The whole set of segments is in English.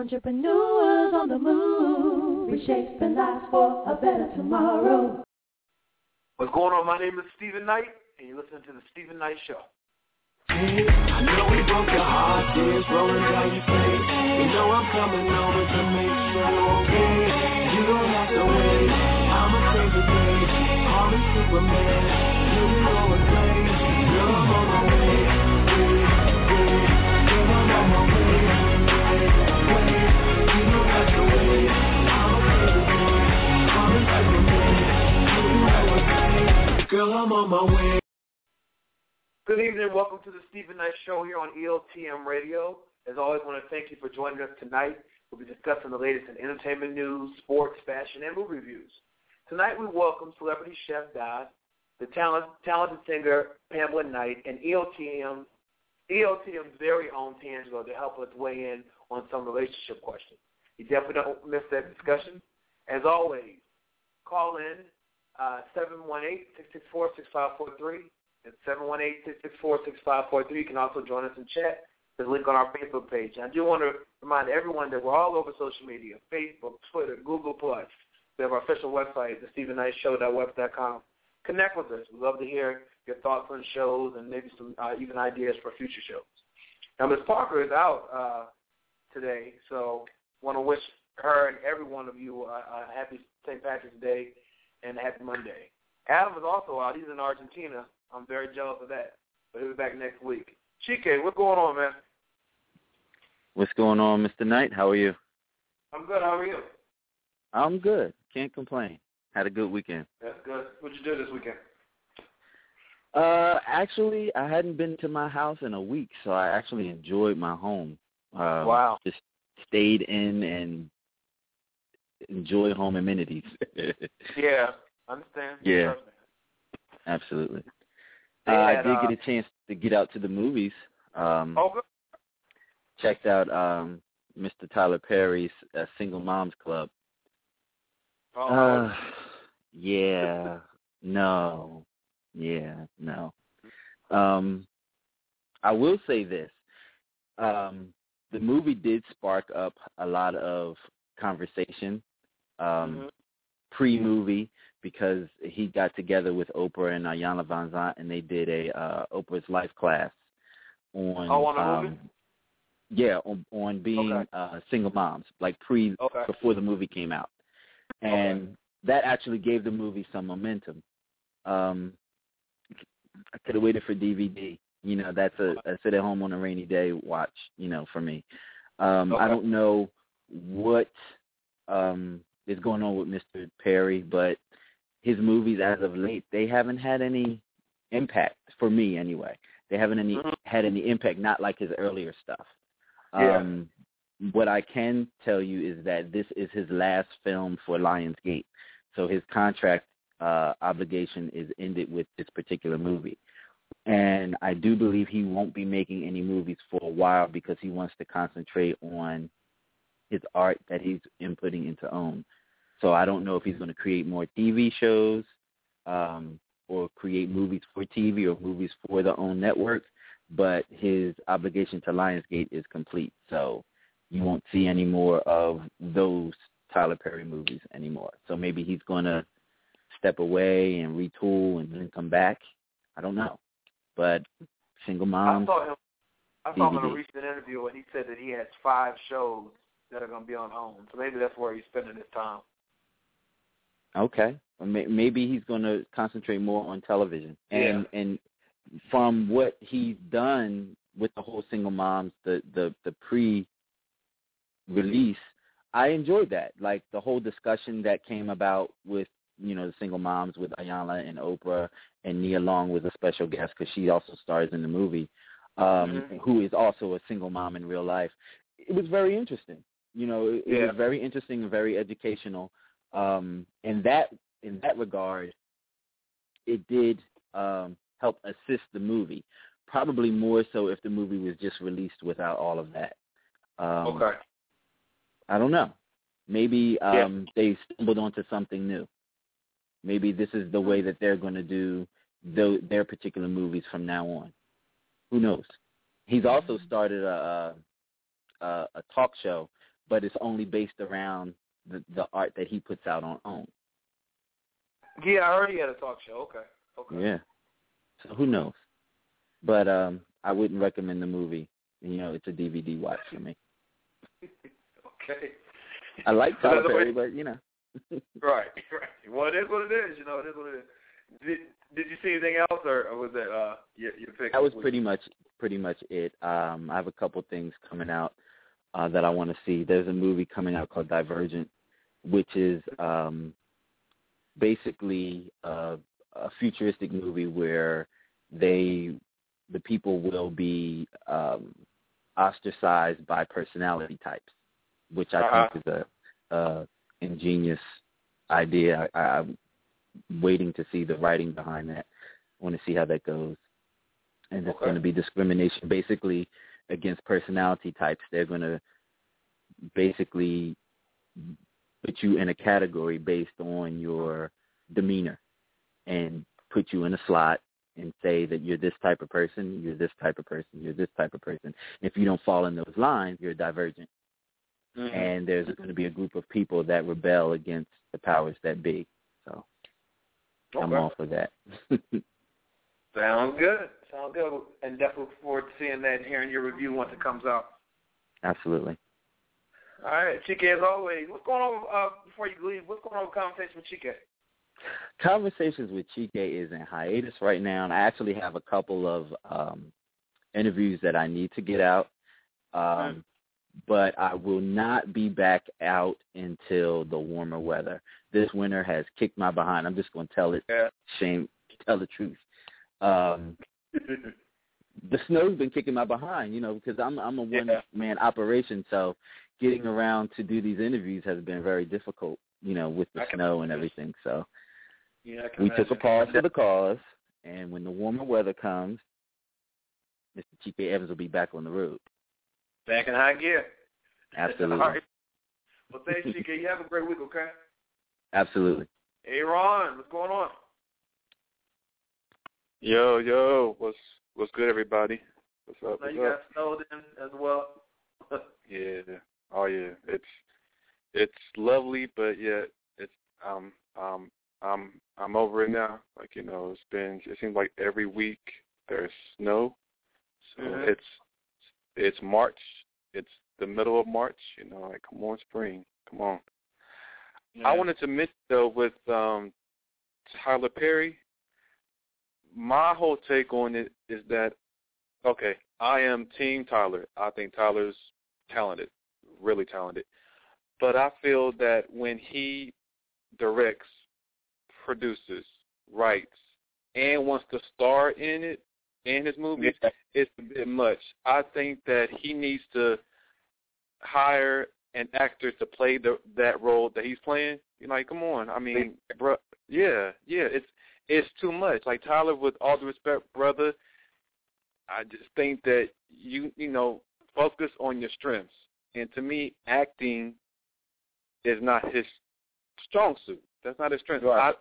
Entrepreneurs on the move, reshaping lives for a better tomorrow. What's going on? My name is Steven Knight, and you're listening to the Steven Knight Show. I know we broke your heart, tears rolling down your face. You know I'm coming over to make sure you're okay. You don't have to wait. I'm a crazy babe, I'm a Superman. You know it's great. Girl, I'm on my way. Girl, I'm on my way. Good evening. Welcome to the Steven Knight Show here on EOTM Radio. As always, I want to thank you for joining us tonight. We'll be discussing the latest in entertainment news, sports, fashion, and movie reviews. Tonight, we welcome celebrity chef Das, the talent, talented singer Pamela Knight, and EOTM, EOTM's very own Teangelo to help us weigh in on some relationship questions. You definitely don't miss that discussion. As always, call in uh, 718-664-6543. It's 718-664-6543. You can also join us in chat. There's a link on our Facebook page. And I do want to remind everyone that we're all over social media, Facebook, Twitter, Google+. Plus. We have our official website, thestephenknightshow.web.com. Connect with us. We'd love to hear your thoughts on shows and maybe some uh, even ideas for future shows. Now, Ms. Parker is out uh, today, so want to wish her and every one of you uh, a happy St. Patrick's Day and happy Monday. Adam is also out. He's in Argentina. I'm very jealous of that. But he'll be back next week. Chike, what's going on, man? What's going on, Mr. Knight? How are you? I'm good. How are you? I'm good. Can't complain. Had a good weekend. That's good. What'd you do this weekend? Uh, actually, I hadn't been to my house in a week, so I actually enjoyed my home. Um, Wow. Just stayed in and enjoy home amenities. Yeah, I understand. Yeah. Absolutely. Uh, I did uh, get a chance to get out to the movies. Um, Oh, good. checked out um, Mr. Tyler Perry's uh, Single Moms Club. Oh, Uh, yeah, no, yeah, no. Um, I will say this: um, the movie did spark up a lot of conversation um, Mhm. pre-movie because he got together with Oprah and Iyanla Vanzant, and they did a uh, Oprah's Life class on. Oh, on um, movie? Yeah, on on being Okay. uh, single moms, like pre Okay. before the movie came out, and that actually gave the movie some momentum. Um, I could have waited for DVD. You know, that's a, a sit at home on a rainy day watch. You know, for me. Um, I don't know what um, is going on with Mr. Perry, but his movies as of late they haven't had any impact for me anyway. They haven't any Mhm. had any impact, not like his earlier stuff. Yeah. Um, what I can tell you is that this is his last film for Lionsgate, so his contract uh, obligation is ended with this particular movie. And I do believe he won't be making any movies for a while because he wants to concentrate on his art that he's inputting into OWN. So I don't know if he's going to create more TV shows um, or create movies for TV or movies for the OWN network, but his obligation to Lionsgate is complete. So you won't see any more of those Tyler Perry movies anymore. So maybe he's going to step away and retool and then come back. I don't know. But single I saw him. I saw him in a recent interview, and he said that he has five shows that are going to be on OWN. So maybe that's where he's spending his time. Okay. Maybe he's going to concentrate more on television. And and from what he's done with the whole single moms, the the the pre release, I enjoyed that. Like the whole discussion that came about with you know the single moms with Iyanla and Oprah, and Nia Long was a special guest because she also stars in the movie, um, Mhm. who is also a single mom in real life. It was very interesting. You know, it, it was very interesting and very educational. Um, in that in that regard, it did um, help assist the movie. Probably more so if the movie was just released without all of that. Um, okay. I don't know. Maybe Yeah. um, they stumbled onto something new. Maybe this is the way that they're going to do tho- their particular movies from now on. Who knows? He's also started a a, a talk show but it's only based around the the art that he puts out on OWN. Yeah, I heard he had a talk show. Okay. Okay. Yeah. So who knows? But um I wouldn't recommend the movie. You know, it's a DVD watch for me. okay. I like Tyler that's the way- Perry, but you know. Right. Right. Well, it is what it is. You know, it is what it is. Did Did you see anything else, or, or was that uh your your pick? that was pretty much pretty much it. Um, I have a couple things coming out uh, that I want to see. There's a movie coming out called Divergent, which is um, basically uh, a futuristic movie where they the people will be um, ostracized by personality types, which I Uh-huh. think is a, a ingenious idea. I, I'm waiting to see the writing behind that. I want to see how that goes. And it's Okay. going to be discrimination basically against personality types. They're going to basically put you in a category based on your demeanor and put you in a slot and say that you're this type of person, you're this type of person, you're this type of person. If you don't fall in those lines, you're divergent. Mhm. And there's going to be a group of people that rebel against the powers that be. So I'm all for that. Sounds good. Sounds good. And definitely look forward to seeing that and hearing your review once it comes out. Absolutely. All right, Chike, as always, what's going on uh, before you leave? What's going on with Conversations with Chike? Conversations with Chike is in hiatus right now, and I actually have a couple of um, interviews that I need to get out. Um, But I will not be back out until the warmer weather. This winter has kicked my behind. I'm just going to tell it, Yeah. shame, tell the truth. Um, the snow's been kicking my behind, you know, because I'm I'm a one Yeah. man operation, so getting around to do these interviews has been very difficult, you know, with the I can snow and everything. So yeah, I can we took a pause for the cause, and when the warmer weather comes, Mr. Chike Evans will be back on the road. Back in high gear. Absolutely, All right. Well, thanks, Chike. You have a great week, okay? absolutely. Hey, Ron, what's going on? Yo, yo, what's what's good, everybody? What's up? Now What's you up? got Snowden as well. Yeah. Oh yeah. It's it's lovely, but yet it's um um I'm I'm over it now. Like you know, it's been it seems like every week there's snow. So Mhm. it's it's March. It's the middle of March. You know, like come on, spring, come on. I wanted to mention though with um Tyler Perry. My whole take on it is that okay, I am Team Tyler. I think Tyler's talented, really talented. But I feel that when he directs, produces, writes, and wants to star in it in his movies, it's a bit much. I think that he needs to hire an actor to play the that role that he's playing. You know, like, come on. I mean, bro, yeah, yeah, it's it's too much. Like Tyler, with all due respect, brother, I just think that you you know focus on your strengths. And to me, acting is not his strong suit. That's not his strength. Right.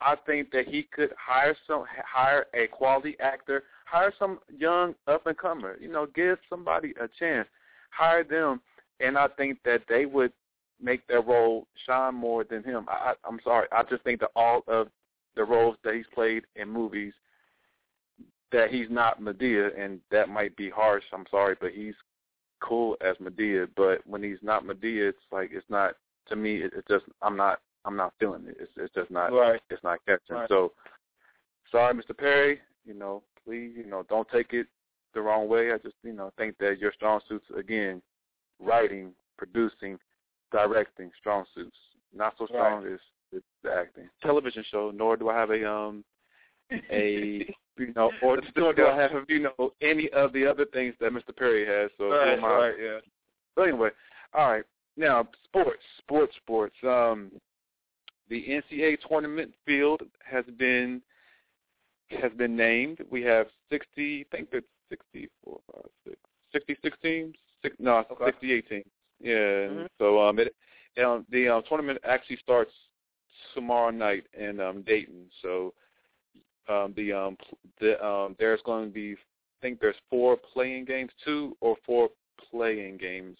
I I think that he could hire some hire a quality actor, hire some young up and comer. You know, give somebody a chance. Hire them, and I think that they would make their role shine more than him. I, I'm sorry, I just think that all of the roles that he's played in movies that he's not Madea, and that might be harsh. I'm sorry, but he's cool as Madea. But when he's not Madea, it's like it's not to me. It, it's just I'm not I'm not feeling it. It's it's just not Right. it's not catching. Right. So sorry, Mr. Perry. You know, please, you know, don't take it the wrong way. I just you know think that your strong suits again, writing, producing, directing, strong suits. Not so strong is is the acting. Television show. Nor do I have a um a you know, or nor do I have you know any of the other things that Mr. Perry has. So right, right, yeah. But anyway, all right. Now sports, sports, sports. Um, the NCAA tournament field has been has been named. We have sixty. I think it's sixty four, five, six, sixty-six teams. Six, no, Okay. sixty-eight teams. Yeah. Mhm. So um, it um, the um, tournament actually starts tomorrow night in um, Dayton. So um, the um, the um, there's going to be I think there's four playing games, two or four playing games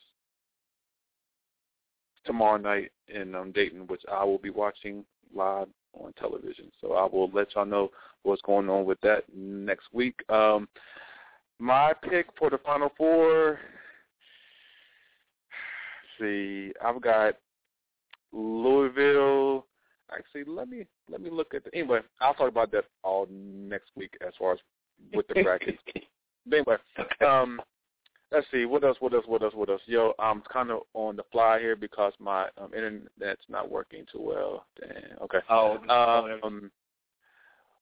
tomorrow night in um, Dayton, which I will be watching live on television. So I will let y'all know what's going on with that next week. Um, my pick for the Final Four. See, I've got Louisville. Actually, let me let me look at the anyway. I'll talk about that all next week as far as with the brackets. but anyway, um, let's see what else, what else, what else, what else. Yo, I'm kind of on the fly here because my um, internet's not working too well. Damn. Okay. Oh, Um,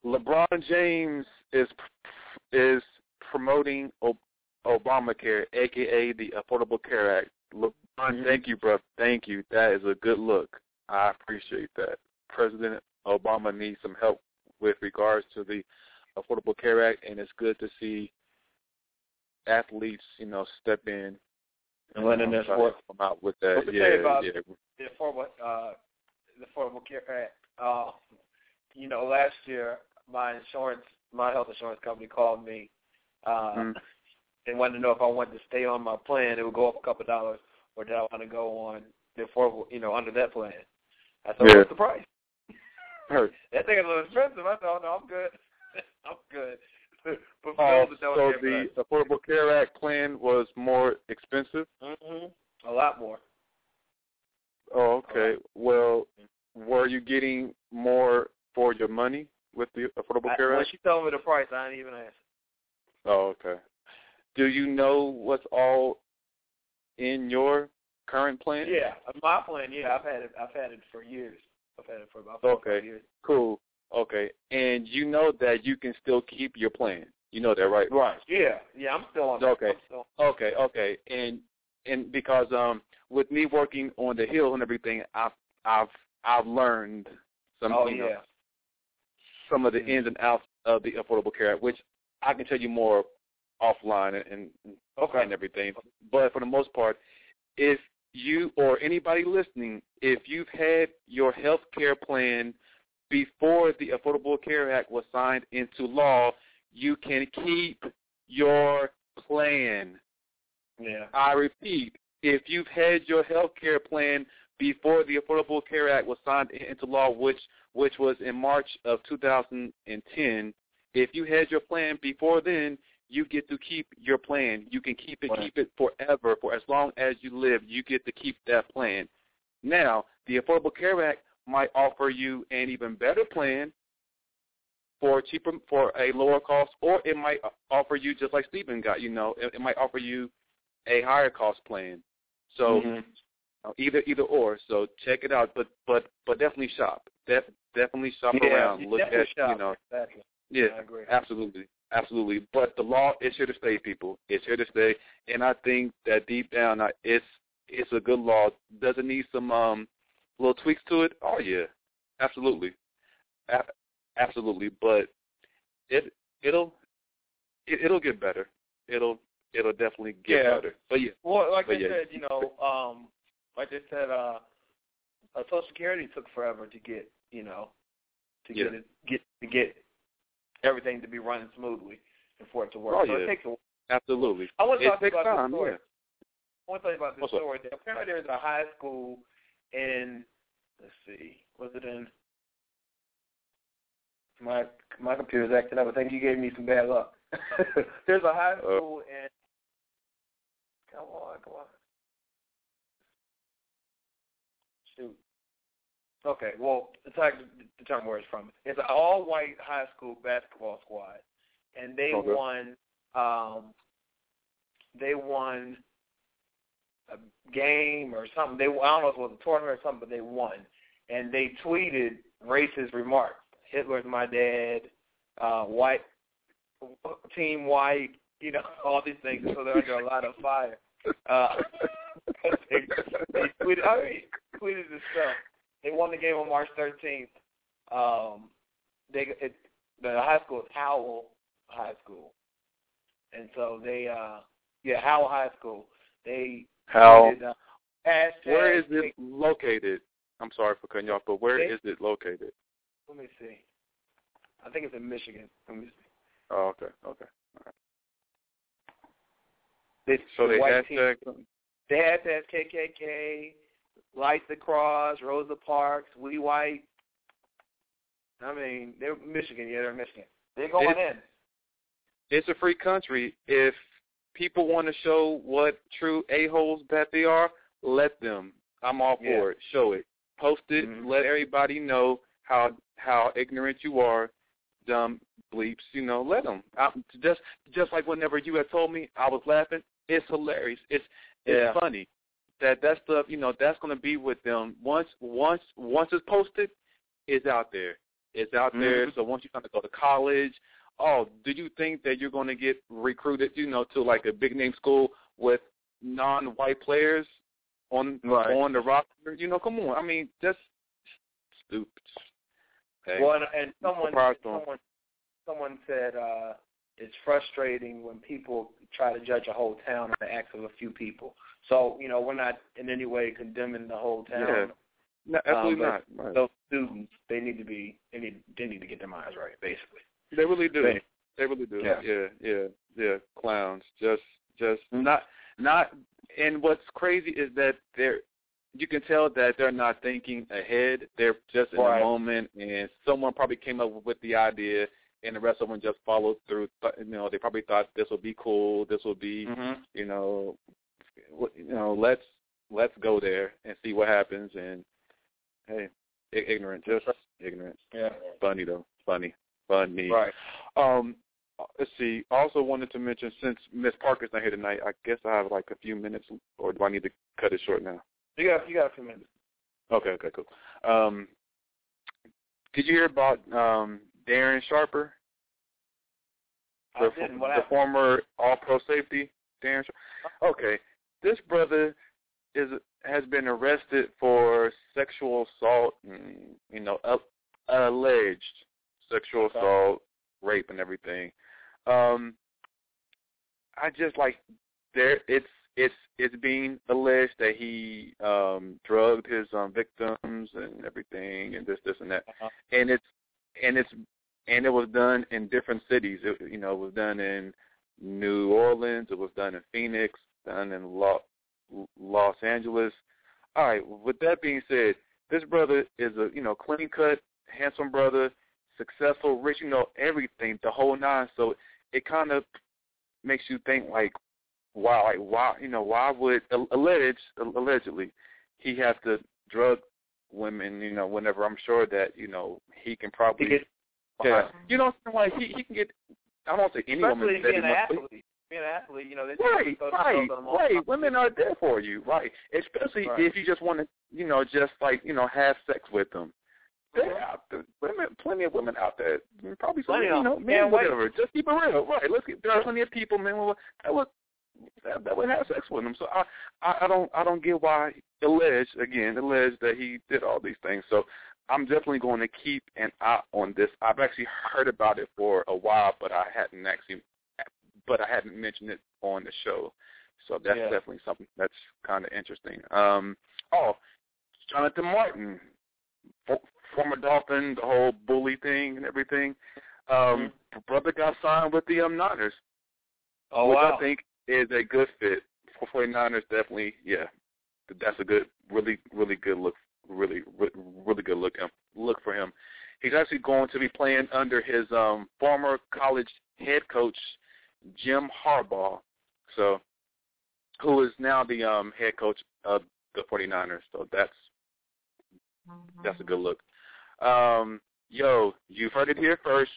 LeBron James is is promoting Ob- Obamacare, aka the Affordable Care Act. LeBron, thank you, bro. Thank you. That is a good look. I appreciate that. President Obama needs some help with regards to the Affordable Care Act, and it's good to see athletes, you know, step in And letting that work. come out with that. Let yeah, about yeah. the Affordable, uh, the Affordable Care Act. Uh, you know, last year my insurance, my health insurance company called me. Uh, Mm. They wanted to know if I wanted to stay on my plan. It would go up a couple of dollars, or did I want to go on the affordable, you know, under that plan? I said, Yeah. what's the price? Hurt. That thing is a little expensive. I oh, no, I'm good. I'm good. but Uh, so the for Affordable Care Act plan was more expensive. Mhm. A lot more. Oh, okay. Well, were you getting more for your money with the Affordable I, Care when Act? she told me the price, I didn't even ask. Oh, okay. Do you know what's all in your current plan? Yeah, my plan. Yeah, I've had it. I've had it for years. I've had it for about Okay. five years. Cool. Okay. And you know that you can still keep your plan. You know that, right? Right. Yeah. Yeah. I'm still on. that. Okay. Still, Okay, okay. And and because um with me working on the hill and everything, I've I've I've learned some oh you know yeah. some of the ins and outs of the Affordable Care Act, which I can tell you more offline and and, Okay. and everything. But for the most part, if you or anybody listening, if you've had your health care plan before the Affordable Care Act was signed into law, you can keep your plan. Yeah. I repeat, if you've had your health care plan before the Affordable Care Act was signed into law, which which was in March of 2010, if you had your plan before then, you get to keep your plan. You can keep it, Right. keep it forever, for as long as you live. You get to keep that plan. Now, the Affordable Care Act might offer you an even better plan for cheaper, for a lower cost, or it might offer you just like Steven got. You know, it, it might offer you a higher cost plan. So Mhm. uh, either either or. So check it out, but but but definitely shop. Def, definitely shop yeah, around. Look at shop. you know Exactly. yeah absolutely absolutely. But the law is here to stay, people. It's here to stay, and I think that deep down uh, it's it's a good law. Does it need some um little tweaks to it? Oh yeah, absolutely, a- absolutely. But it it'll it, it'll get better. It'll it'll definitely get Yeah. better. But yeah, Well, like But they yeah. said, you know, um, like I said, uh, uh, Social Security took forever to get, you know, to Yeah. get it, get to get everything to be running smoothly and for it to work. Oh, so yeah. it takes a absolutely. I want to talk about time, this story. yeah. I want to tell you about this What's up? story. Apparently, there's a high school in, let's see, was it in? My my computer's acting up. I think you gave me some bad luck. there's a high Uh. school in. Come on, come on. Okay, well, it's hard to determine where it's from. It's an all-white high school basketball squad, and they Okay. won. Um, they won a game or something. They I don't know if it was a tournament or something, but they won, and they tweeted racist remarks. Hitler's my dad. Uh, white team white. You know all these things. So they're under a lot of fire. Uh, they, they tweeted. I mean, tweeted this stuff. They won the game on March 13th. Um, they it, the high school is Howell High School, and so they uh yeah Howell High School. They How tweeted, uh, hashtag where is it located? I'm sorry for cutting you off, but where is it located? Let me see. I think it's in Michigan. Let me see. Oh, okay, okay. They, So the they white team, they hashtag KKK. Lights Across, Rosa Parks, We White. I mean, they're Michigan. Yeah, they're Michigan. They're going it's, in. It's a free country. If people want to show what true a-holes that they are, let them. I'm all for it. Show it. Post it. Mm-hmm. Let everybody know how how ignorant you are, dumb bleeps. You know, let them. I, just just like whenever you had told me, I was laughing. It's hilarious. It's it's yeah. funny that that stuff. You know, that's going to be with them once once once it's posted. It's out there. It's out mm-hmm. there. So once you kind of go to college, oh, do you think that you're going to get recruited? You know, to like a big name school with non-white players on right. on the roster? You know, come on. I mean, just stupid. Okay. Well, and, and someone someone someone said uh, it's frustrating when people try to judge a whole town on the acts of a few people. So you know, we're not in any way condemning the whole town. Yeah. No, absolutely um, not. Right. Those students, they need to be, they need, they need to get their minds right, basically. They really do. They, they really do. Yeah. yeah, yeah, yeah. Clowns, just, just Mm-hmm. not, not. And what's crazy is that they're, you can tell that they're not thinking ahead. They're just in right. the moment, and someone probably came up with the idea, and the rest of them just followed through. You know, they probably thought this will be cool. This will be, mm-hmm. you know, you know, let's let's go there and see what happens. And hey, ignorant, just ignorant. Yeah. Funny though, funny, funny. Right. Um, let's see. Also wanted to mention since Miss Parker's not here tonight, I guess I have like a few minutes, or do I need to cut it short now? You got you got a few minutes. Okay, okay, cool. Um, did you hear about um, Darren Sharper? The, the, didn't. What the former All-Pro safety, Darren. Sharper? Okay, this brother is has been arrested for sexual assault, and, you know, alleged sexual assault, rape, and everything. Um, I just like there. It's it's it's being alleged that he um drugged his um victims and everything, and this this and that, Uh-huh. and it's and it's and it was done in different cities. It, you know, it was done in New Orleans. It was done in Phoenix. Done in Los Los Angeles. All right. With that being said, this brother is a you know clean cut, handsome brother, successful, rich. You know everything, the whole nine. So it kind of makes you think like, wow, like why you know why would alleged allegedly he have to drug women? You know, whenever I'm sure that you know he can probably. Yeah. You know, like he he can get. I don't say any especially woman that being he an must- athlete. Being an athlete, you know, they Right, those- right, those are the most right. Women are there for you, right? Especially Right. if you just want to, you know, just like you know, have sex with them. They're Mhm. out there. Women, plenty of women out there. Probably some, Plenty you of know, them. men, Can't wait. whatever. Just keep it real, right? Let's get. There are plenty of people, men, who- that would that, that would have sex with them. So I, I, I don't, I don't get why alleged again, alleged that he did all these things. So I'm definitely going to keep an eye on this. I've actually heard about it for a while, but I hadn't actually, but I hadn't mentioned it on the show. So that's Yeah. definitely something that's kind of interesting. Um, oh, Jonathan Martin, for, former Dolphin, the whole bully thing and everything. Um, Brother got signed with the um, Niners, Oh which wow. I think is a good fit for 49ers. Definitely, yeah, that's a good, really, really good look. Really, really good look him look for him. He's actually going to be playing under his um, former college head coach Jim Harbaugh, so who is now the um, head coach of the 49ers. So that's that's a good look. Um, yo, you've heard it here first.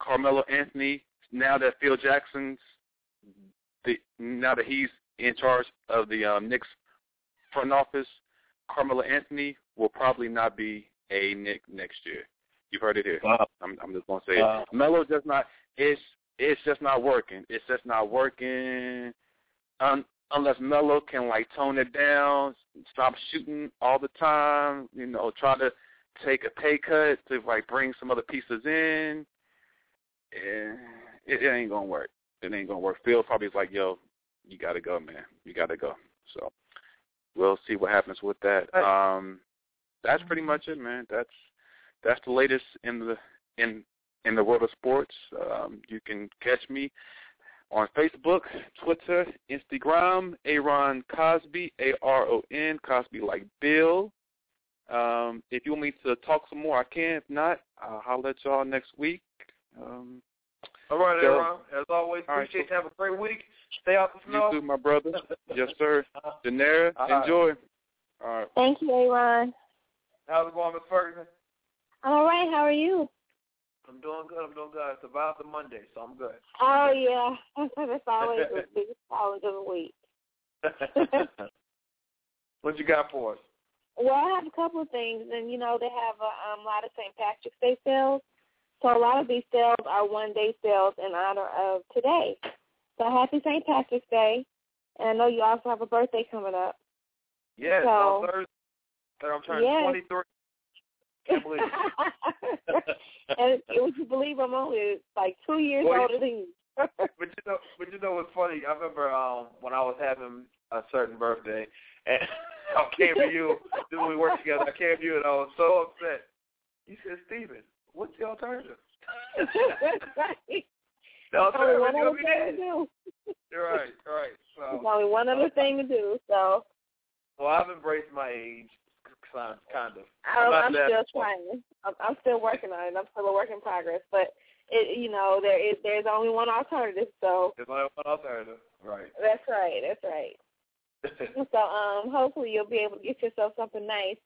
Carmelo Anthony. Now that Phil Jackson's the now that he's in charge of the um, Knicks front office, Carmelo Anthony will probably not be a Knick next year. You've heard it here. Wow. I'm, I'm just gonna say Wow. it. Melo just not. It's it's just not working. It's just not working. Un, unless Melo can like tone it down, stop shooting all the time. You know, try to take a pay cut to like bring some other pieces in. Eh, it, it ain't gonna work. It ain't gonna work. Phil probably is like, yo, you gotta go, man. You gotta go. So we'll see what happens with that. Um, that's pretty much it, man. That's that's the latest in the in in the world of sports. Um, you can catch me on Facebook, Twitter, Instagram, Aron Cosby, A-R-O-N, Cosby like Bill. Um, if you want me to talk some more, I can. If not, I'll holler at y'all next week. Um, all right, so, Aron. As always, all right, appreciate so- you. Have a great week. Stay out the snow. you too, my brother. yes, sir. Uh, Daenerys, All right. enjoy. All right. Thank you, Aron. How's it going, Miss Ferguson? I'm all right, how are you? I'm doing good. I'm doing good. It's about the Monday, so I'm good. Oh yeah, that's always the biggest challenge of the week. what you got for us? Well, I have a couple of things, and you know they have a um, lot of St. Patrick's Day sales. So a lot of these sales are one-day sales in honor of today. So happy St. Patrick's Day, and I know you also have a birthday coming up. Yes, So- on Thursday. I'm turning Yes. 23. Can't believe it. and would you believe I'm only like two years Well, older than you? But you know, but you know what's funny? I remember um when I was having a certain birthday, and I came to you. Then we worked together. I came to you, and I was so upset. You said, Steven, what's the alternative? right. The Only alternative one is gonna other thing to do. You're right, right. There's So, only one other thing to do. So well, I've embraced my age, kind of. I'm, not I'm still trying. I'm, I'm still working on it. I'm still a work in progress. But it, you know, there is there's only one alternative. So There's only one alternative, right? that's right. That's right. So um, hopefully you'll be able to get yourself something nice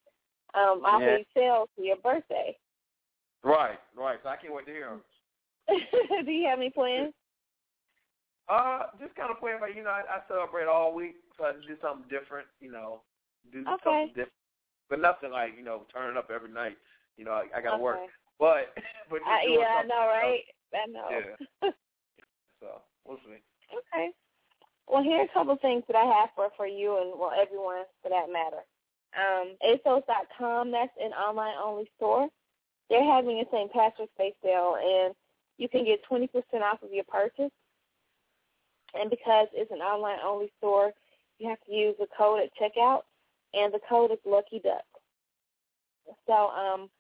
um off Yeah. sales for your birthday. right, right. So I can't wait to hear do you have any plans? Uh, just kind of playing like you know, I, I celebrate all week, so I do something different. You know, do Okay. something different, but nothing like you know turning up every night. You know, I, I got to work, but but just Uh, doing yeah, I know, right? I know. Yeah. So we'll see. Okay. Well, here are a couple things that I have for for you and well everyone for that matter. Um, ASOS.com, that's an online only store. They're having a St. Patrick's Day sale, and you can get 20% off of your purchase. And because it's an online only store, you have to use the code at checkout, and the code is Lucky Duck. So, um,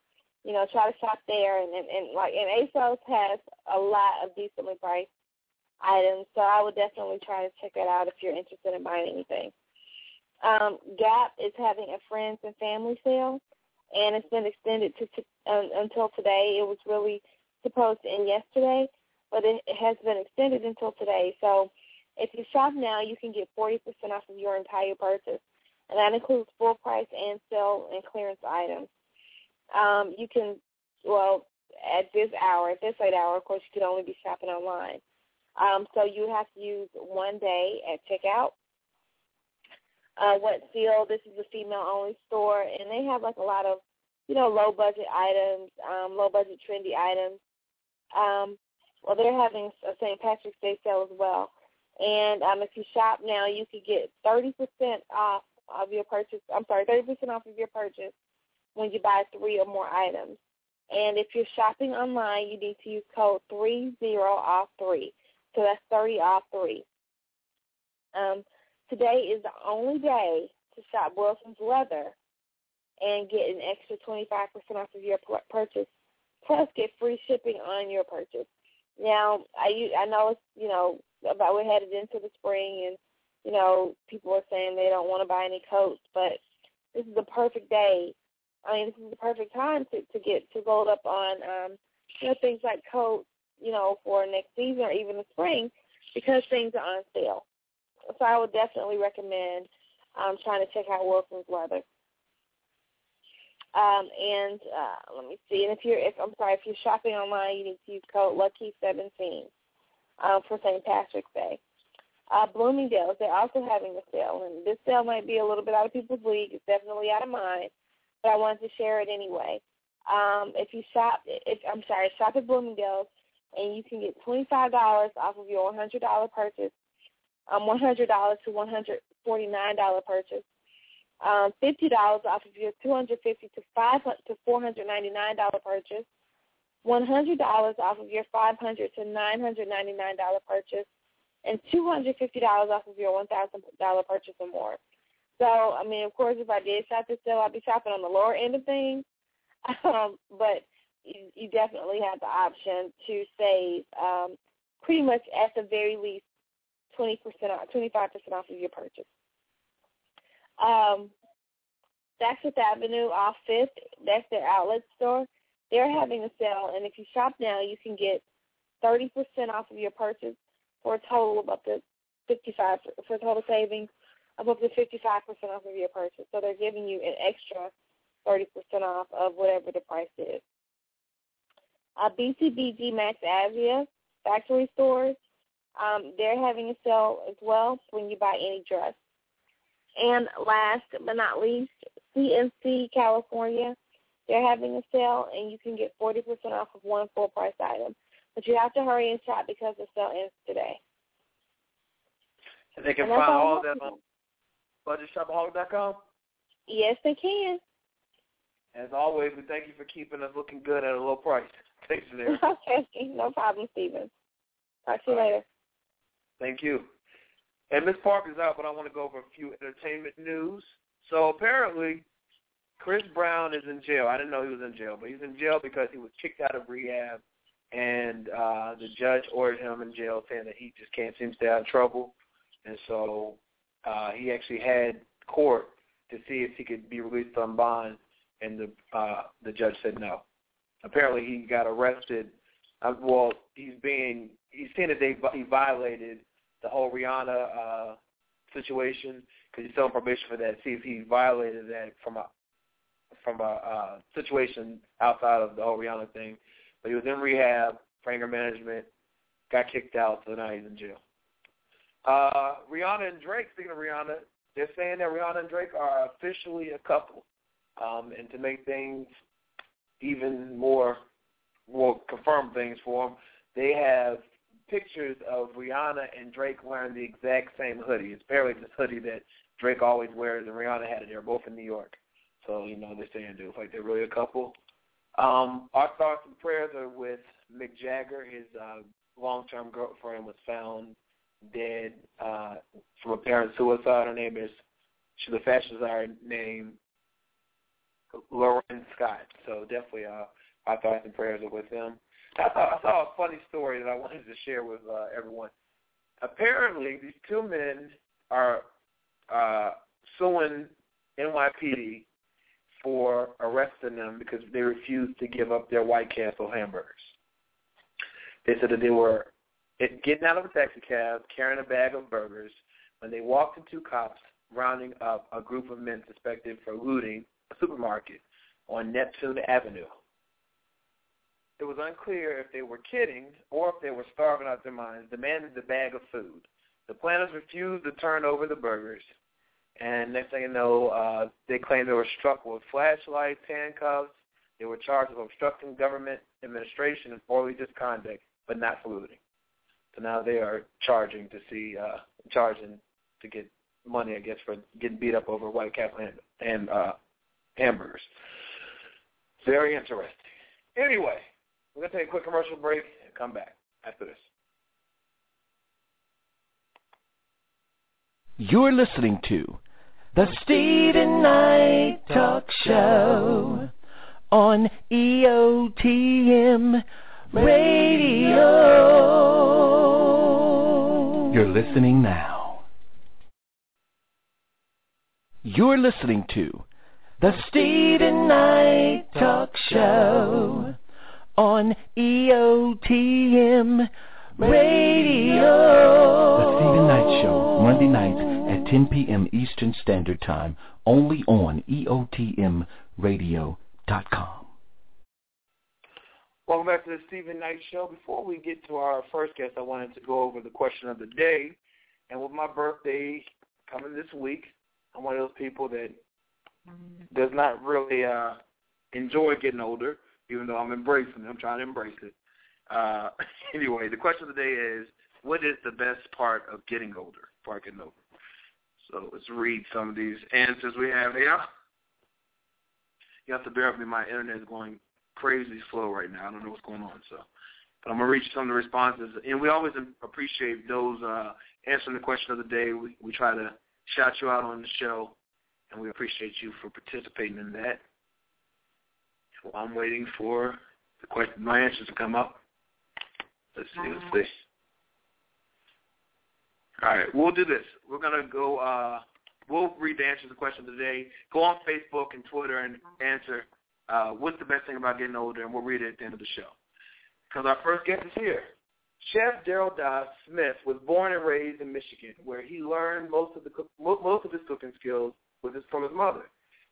you know, try to shop there, and, and, and like, and ASOS has a lot of decently priced items, so I would definitely try to check that out if you're interested in buying anything. Um, Gap is having a friends and family sale, and it's been extended to, to um, until today. It was really supposed to end yesterday, but it, it has been extended until today. So if you shop now, you can get 40% off of your entire purchase, and that includes full price and sale and clearance items. Um, you can, well, at this hour, at this late hour, of course, you can only be shopping online. Um, so you have to use one day at checkout. Uh, Wet Seal, this is a female-only store, and they have like a lot of, you know, low-budget items, um, low-budget trendy items. Um, well, they're having a St. Patrick's Day sale as well. And um, if you shop now, you could get 30% off of your purchase. I'm sorry, 30% off of your purchase when you buy three or more items. And if you're shopping online, you need to use code 30 off 3. So that's 30 off 3. Um, today is the only day to shop Wilson's Leather and get an extra 25% off of your purchase, plus get free shipping on your purchase. Now, I, I know it's you know about we're headed into the spring, and you know people are saying they don't want to buy any coats, but this is the perfect day. I mean, this is the perfect time to to get to load up on um, you know things like coats, you know, for next season or even the spring, because things are on sale. So I would definitely recommend um, trying to check out Wilson's Leather. Um, and uh, let me see. And if you're, if I'm sorry, if you're shopping online, you need to use code Lucky17 um, for St. Patrick's Day. Uh, Bloomingdale's, they're also having a sale, and this sale might be a little bit out of people's league. It's definitely out of mine, but I wanted to share it anyway. Um, if you shop, if I'm sorry, shop at Bloomingdale's, and you can get $25 off of your $100 purchase, um, $100 to $149 purchase um, fifty dollars off of your two hundred fifty to five to four hundred ninety nine dollar purchase, one hundred dollars off of your $500 to nine hundred ninety nine dollar purchase, and two hundred fifty dollars off of your one thousand dollar purchase or more. So, I mean, of course, if I did shop this sale, I'd be shopping on the lower end of things, um, but you, you definitely have the option to save um, pretty much at the very least 20% off, 25% off of your purchase. Um, Saks Fifth Avenue off Fifth, that's their outlet store. They're having a sale, and if you shop now, you can get 30% off of your purchase for a total of up to 55 for total savings of up to 55% off of your purchase. So they're giving you an extra 30% off of whatever the price is. Uh, BCBG Max Azria factory stores, um, they're having a sale as well when you buy any dress. And last but not least, CNC California, they're having a sale, and you can get 40% off of one full price item. But you have to hurry and shop because the sale ends today. And they can and find all of that on budgetshopaholic.com? Yes, they can. As always, we thank you for keeping us looking good at a low price. Thanks, there. okay, no problem, Steven. Talk to you later. Thank you. And Miss Parker's out, but I want to go over a few entertainment news. So apparently, Chris Brown is in jail. I didn't know he was in jail, but he's in jail because he was kicked out of rehab, and uh, the judge ordered him in jail, saying that he just can't seem to stay out of trouble. And so uh, he actually had court to see if he could be released on bond, and the uh, the judge said no. Apparently, he got arrested. Uh, well, he's being he's saying that they he violated the whole Rihanna uh, situation because he's still on probation for that. See if he violated that from a from a uh, situation outside of the whole Rihanna thing. But he was in rehab for anger management, got kicked out, so now he's in jail. Uh, Rihanna and Drake, speaking of Rihanna, they're saying that Rihanna and Drake are officially a couple. Um, and to make things even more, well, confirm things for them, they have pictures of Rihanna and Drake wearing the exact same hoodie. It's barely this hoodie that Drake always wears and Rihanna had it. They're both in New York. So, you know, they're saying, dude, like they're really a couple. Um, our thoughts and prayers are with Mick Jagger. His uh, long-term girlfriend was found dead uh, from apparent suicide. Her name is, she's a fashion designer named L'Wren Scott. So definitely uh, our thoughts and prayers are with them. I, thought, I saw a funny story that I wanted to share with uh, everyone. Apparently, these two men are uh, suing NYPD for arresting them because they refused to give up their White Castle hamburgers. They said that they were getting out of a taxi cab, carrying a bag of burgers, when they walked into cops rounding up a group of men suspected for looting a supermarket on Neptune Avenue. It was unclear if they were kidding or if they were starving out their minds, demanded the bag of food. The planners refused to turn over the burgers. And next thing you know, uh, they claimed they were struck with flashlights, handcuffs. They were charged with obstructing government administration and orderly misconduct, but not for looting. So now they are charging to see, uh, charging to get money, I guess, for getting beat up over White Castle and, and uh, hamburgers. Very interesting. Anyway, we're going to take a quick commercial break and come back after this. You're listening to the Steven Knight Talk Show on EOTM Radio. You're listening now. You're listening to the Steven Knight Talk Show on EOTM Radio. The Steven Knight Show, Monday nights at 10 p.m. Eastern Standard Time, only on EOTMRadio.com. Welcome back to the Steven Knight Show. Before we get to our first guest, I wanted to go over the question of the day. And with my birthday coming this week, I'm one of those people that does not really uh, enjoy getting older, even though I'm embracing it. I'm trying to embrace it. Uh, anyway, the question of the day is, what is the best part of getting older, get older? So let's read some of these answers we have here. You have to bear with me. My internet is going crazy slow right now. I don't know what's going on. So, but I'm gonna read some of the responses, and we always appreciate those uh, answering the question of the day. We we try to shout you out on the show, and we appreciate you for participating in that. So I'm waiting for the question, my answers to come up. Let's see. Let's see. All right, we'll do this. We're gonna go. uh We'll read the answers to the question today. Go on Facebook and Twitter and answer uh, what's the best thing about getting older, and we'll read it at the end of the show. Because our first guest is here. Chef Darrell Das Smith was born and raised in Michigan, where he learned most of the most of his cooking skills with his, from his mother.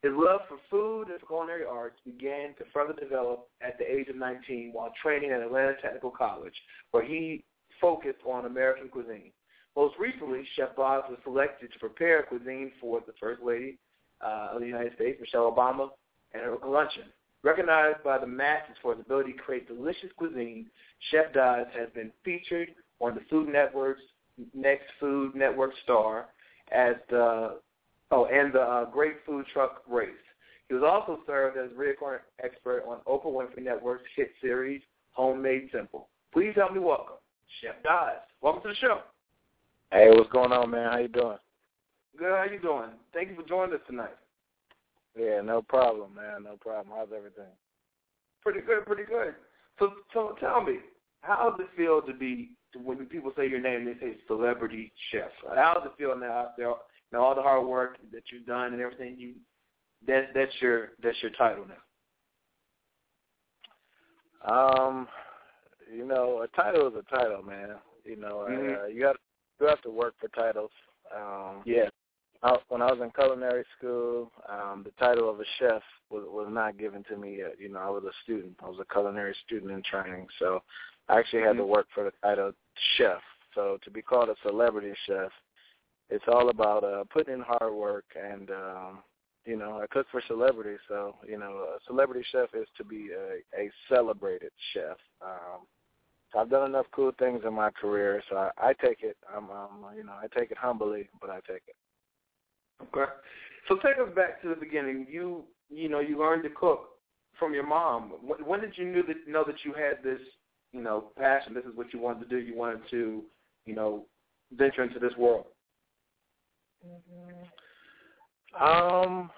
His love for food and culinary arts began to further develop at the age of 19 while training at Atlanta Technical College, where he focused on American cuisine. Most recently, Chef Das was selected to prepare cuisine for the First Lady uh, of the United States, Michelle Obama, and her luncheon. Recognized by the masses for his ability to create delicious cuisine, Chef Das has been featured on the Food Network's Next Food Network star as the oh and the uh, Great Food Truck Race. He was also served as recurring expert on Oprah Winfrey Network's hit series Homemade Simple. Please help me welcome Chef Das. Welcome to the show. Hey, what's going on, man? How you doing? Good. How you doing? Thank you for joining us tonight. Yeah, no problem, man. No problem. How's everything? Pretty good. Pretty good. So, so tell me, how does it feel to be when people say your name? They say celebrity chef. How does it feel now after know, all the hard work that you've done and everything? You that that's your that's your title now. Um, you know, a title is a title, man. You know, mm-hmm. uh, you got you have to work for titles. Um, yeah. I, when I was in culinary school, um, the title of a chef was was not given to me yet. You know, I was a student. I was a culinary student in training, so I actually had mm-hmm. to work for the title chef. So to be called a celebrity chef, it's all about uh, putting in hard work and um, you know, I cook for celebrities, so you know, a celebrity chef is to be a, a celebrated chef. Um, so I've done enough cool things in my career, so I, I take it. I'm, um, you know, I take it humbly, but I take it. Okay. So take us back to the beginning. You, you know, you learned to cook from your mom. When, when did you knew that know that you had this, you know, passion? This is what you wanted to do. You wanted to, you know, venture into this world. Mm-hmm. Um,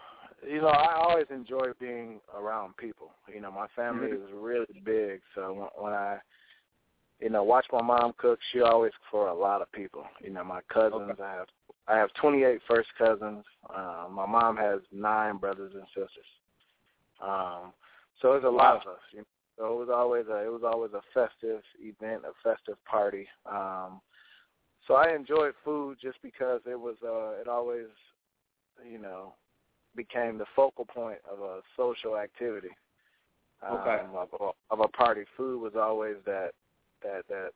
you know, I always enjoy being around people. You know, my family mm-hmm. is really big, so when I you know, watch my mom cook. She always for a lot of people. You know, my cousins. Okay. I have I have 28 first cousins. Uh, my mom has nine brothers and sisters. Um, so there's a wow. lot of us. You know? So it was always a it was always a festive event, a festive party. Um, so I enjoyed food just because it was uh, it always, you know, became the focal point of a social activity. Okay. Um, of, of a party. Food was always that that that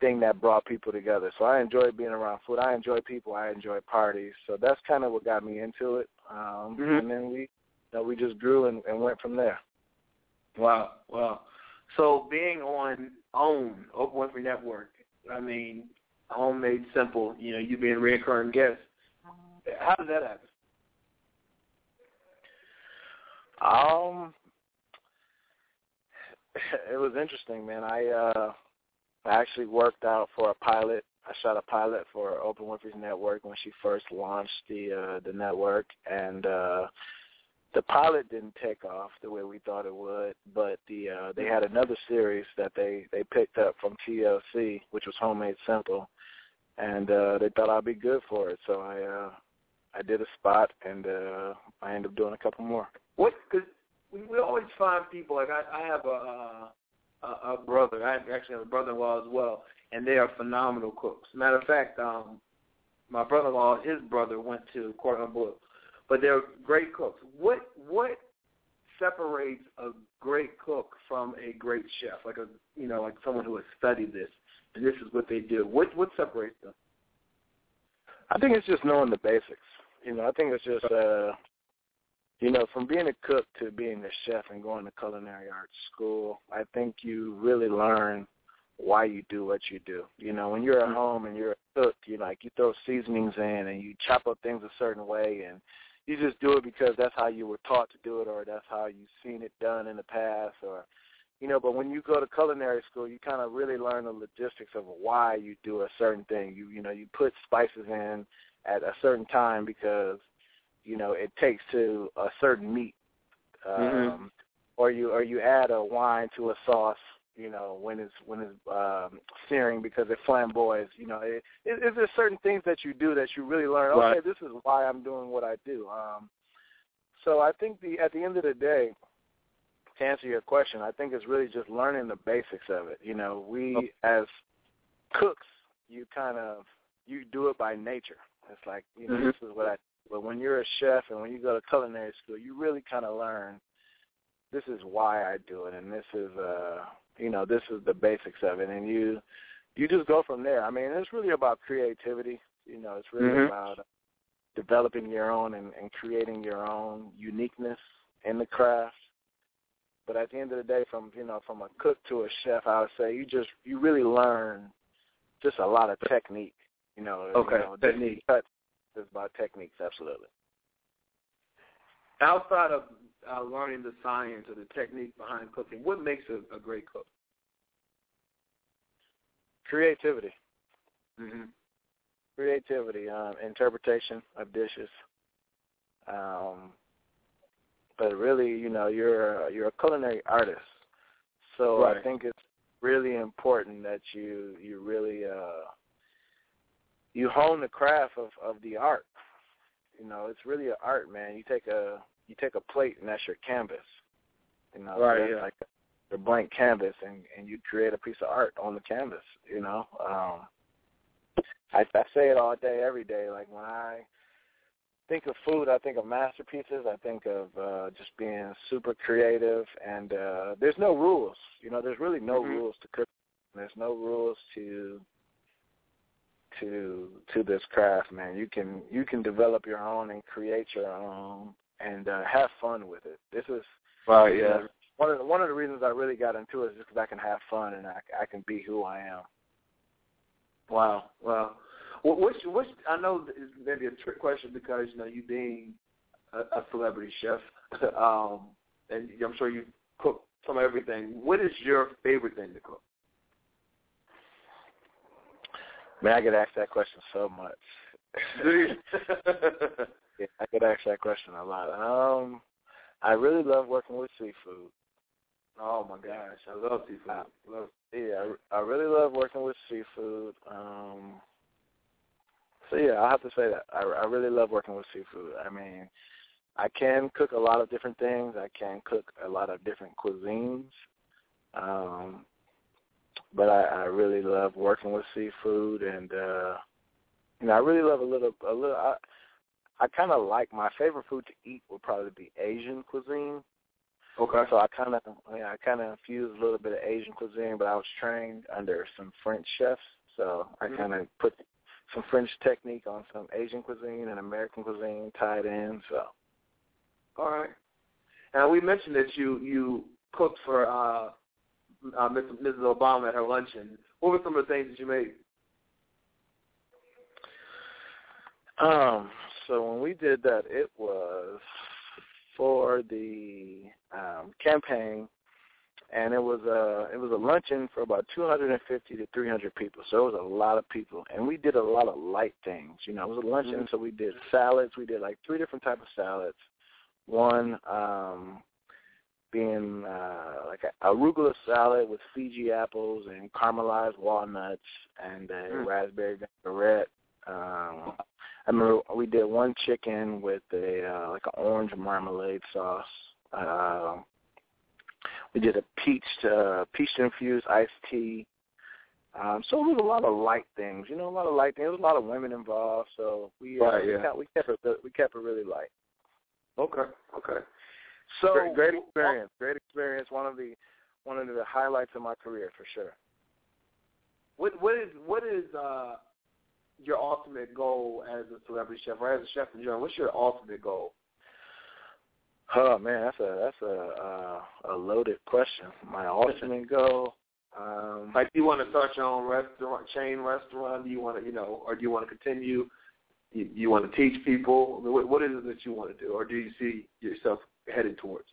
thing that brought people together. So I enjoy being around food. I enjoy people. I enjoy parties. So that's kind of what got me into it. Um, mm-hmm. And then we, you know, we just grew and, and went from there. Wow, wow. So being on OWN, Oprah Winfrey Network, I mean, homemade simple. You know, you being a recurring guest. How did that happen? Um, it was interesting, man. I uh I actually worked out for a pilot. I shot a pilot for Oprah Winfrey's network when she first launched the uh, the network, and uh, the pilot didn't take off the way we thought it would. But the uh, they had another series that they they picked up from TLC, which was Homemade Simple, and uh, they thought I'd be good for it. So I uh, I did a spot, and uh, I ended up doing a couple more. What? Cause we, we always find people like I, I have a. Uh a, a brother. I actually have a brother-in-law as well, and they are phenomenal cooks. Matter of fact, um, my brother-in-law, his brother went to Cordon Bleu, but they're great cooks. What what separates a great cook from a great chef? Like a you know like someone who has studied this, and this is what they do. What what separates them? I think it's just knowing the basics. You know, I think it's just uh you know, from being a cook to being a chef and going to culinary arts school, I think you really learn why you do what you do. You know, when you're at mm-hmm. home and you're a cook, you like you throw seasonings in and you chop up things a certain way and you just do it because that's how you were taught to do it or that's how you've seen it done in the past or you know, but when you go to culinary school, you kind of really learn the logistics of why you do a certain thing. You you know, you put spices in at a certain time because you know it takes to a certain meat, mm-hmm. um, mm-hmm. or you or you add a wine to a sauce, you know, when it's when it's um, searing because it flambés. You know, it, just certain things that you do that you really learn. Okay, this is why I'm doing what I do. Um, so I think the at the end of the day, to answer your question, I think it's really just learning the basics of it. You know, we as cooks, you kind of you do it by nature. It's like you know, Mhm. this is what I. But when you're a chef and when you go to culinary school, you really kind of learn. This is why I do it, and this is uh, you know, this is the basics of it, and you you just go from there. I mean, it's really about creativity. You know, it's really Mhm. about developing your own and, and creating your own uniqueness in the craft. But at the end of the day, from you know, from a cook to a chef, I would say you just you really learn just a lot of technique. You know, Okay, you know, technique. Cut about techniques, absolutely. Outside of uh, learning the science or the technique behind cooking, what makes a, a great cook? Creativity, Mm-hmm. creativity, um, interpretation of dishes. Um, but really, you know, you're you're a culinary artist, so I think it's really important that you you really uh, you hone the craft of of the art. You know, it's really an art, man. You take a you take a plate and that's your canvas. You know, so Right, that's yeah. like a, a blank canvas, and and you create a piece of art on the canvas. You know, um, I, I say it all day, every day. Like when I think of food, I think of masterpieces. I think of uh, just being super creative, and uh, there's no rules. You know, there's really no Mhm. rules to cook. There's no rules to to to this craft, man. You can you can develop your own and create your own and uh, have fun with it. This is Right, you yeah. know, one of the, one of the reasons I really got into it is just because I can have fun and I, I can be who I am. Wow, wow. Well, what's what's I know is maybe a trick question because you know you being a, a celebrity chef, um, and I'm sure you cook some everything. What is your favorite thing to cook? Man, I get asked that question so much. yeah, I get asked that question a lot. Um, I really love working with seafood. oh my gosh, I love seafood. Uh, love, Yeah, I, I really love working with seafood. Um, so yeah, I have to say that I, I really love working with seafood. I mean, I can cook a lot of different things. I can cook a lot of different cuisines. Um, but I, I really love working with seafood, and uh, you know, I really love a little, a little. I, I kind of like my favorite food to eat would probably be Asian cuisine. okay. So I kind of, yeah, I kind of infused a little bit of Asian cuisine, but I was trained under some French chefs, so I Mhm. kind of put some French technique on some Asian cuisine and American cuisine tied in. So All right. Now we mentioned that you you cooked for uh, uh, Mrs. Obama at her luncheon. What were some of the things that you made? Um, so when we did that, it was for the um, campaign, and it was a it was a luncheon for about 250 to 300 people. So it was a lot of people, and we did a lot of light things. You know, it was a luncheon, Mhm. so we did salads. We did like three different types of salads. One um, being uh, like a arugula salad with Fuji apples and caramelized walnuts and a Mm. raspberry vinaigrette. Um, I remember we did one chicken with a uh, like an orange marmalade sauce. Uh, we did a peach uh, peach infused iced tea. Um, so it was a lot of light things, you know, a lot of light things. There was a lot of women involved, so we uh, Right, we, kept, we kept it we kept it really light. Okay. Okay. So great, great experience, great experience. One of the one of the highlights of my career for sure. What what is what is uh your ultimate goal as a celebrity chef or as a chef in general? What's your ultimate goal? Oh man, that's a that's a uh, a loaded question. My ultimate goal. Um, Like, do you want to start your own restaurant, chain restaurant? Do you want to, you know, or do you want to continue? You, you want to teach people? What, what is it that you want to do, or do you see yourself headed towards?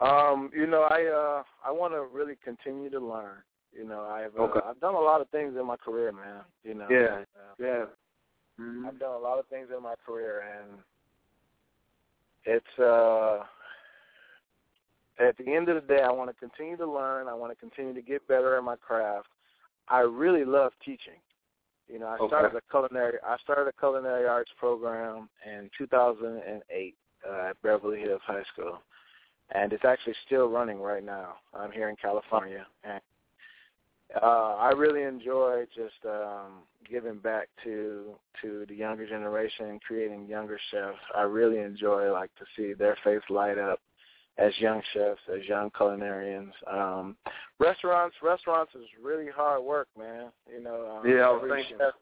Um, you know, I uh I want to really continue to learn. You know, I've uh, Okay. I've done a lot of things in my career, man. You know, Yeah. Uh, Yeah. Mm-hmm. I've done a lot of things in my career, and it's uh at the end of the day, I want to continue to learn. I want to continue to get better at my craft. I really love teaching. You know, I Okay. started a culinary. I started a culinary arts program in 2008 uh, at Beverly Hills High School, and it's actually still running right now. I'm here in California, and uh, I really enjoy just um, giving back to to the younger generation, creating younger chefs. I really enjoy like to see their face light up as young chefs, as young culinarians. Um, restaurants, restaurants is really hard work, man. You know, um, Yeah, every chef,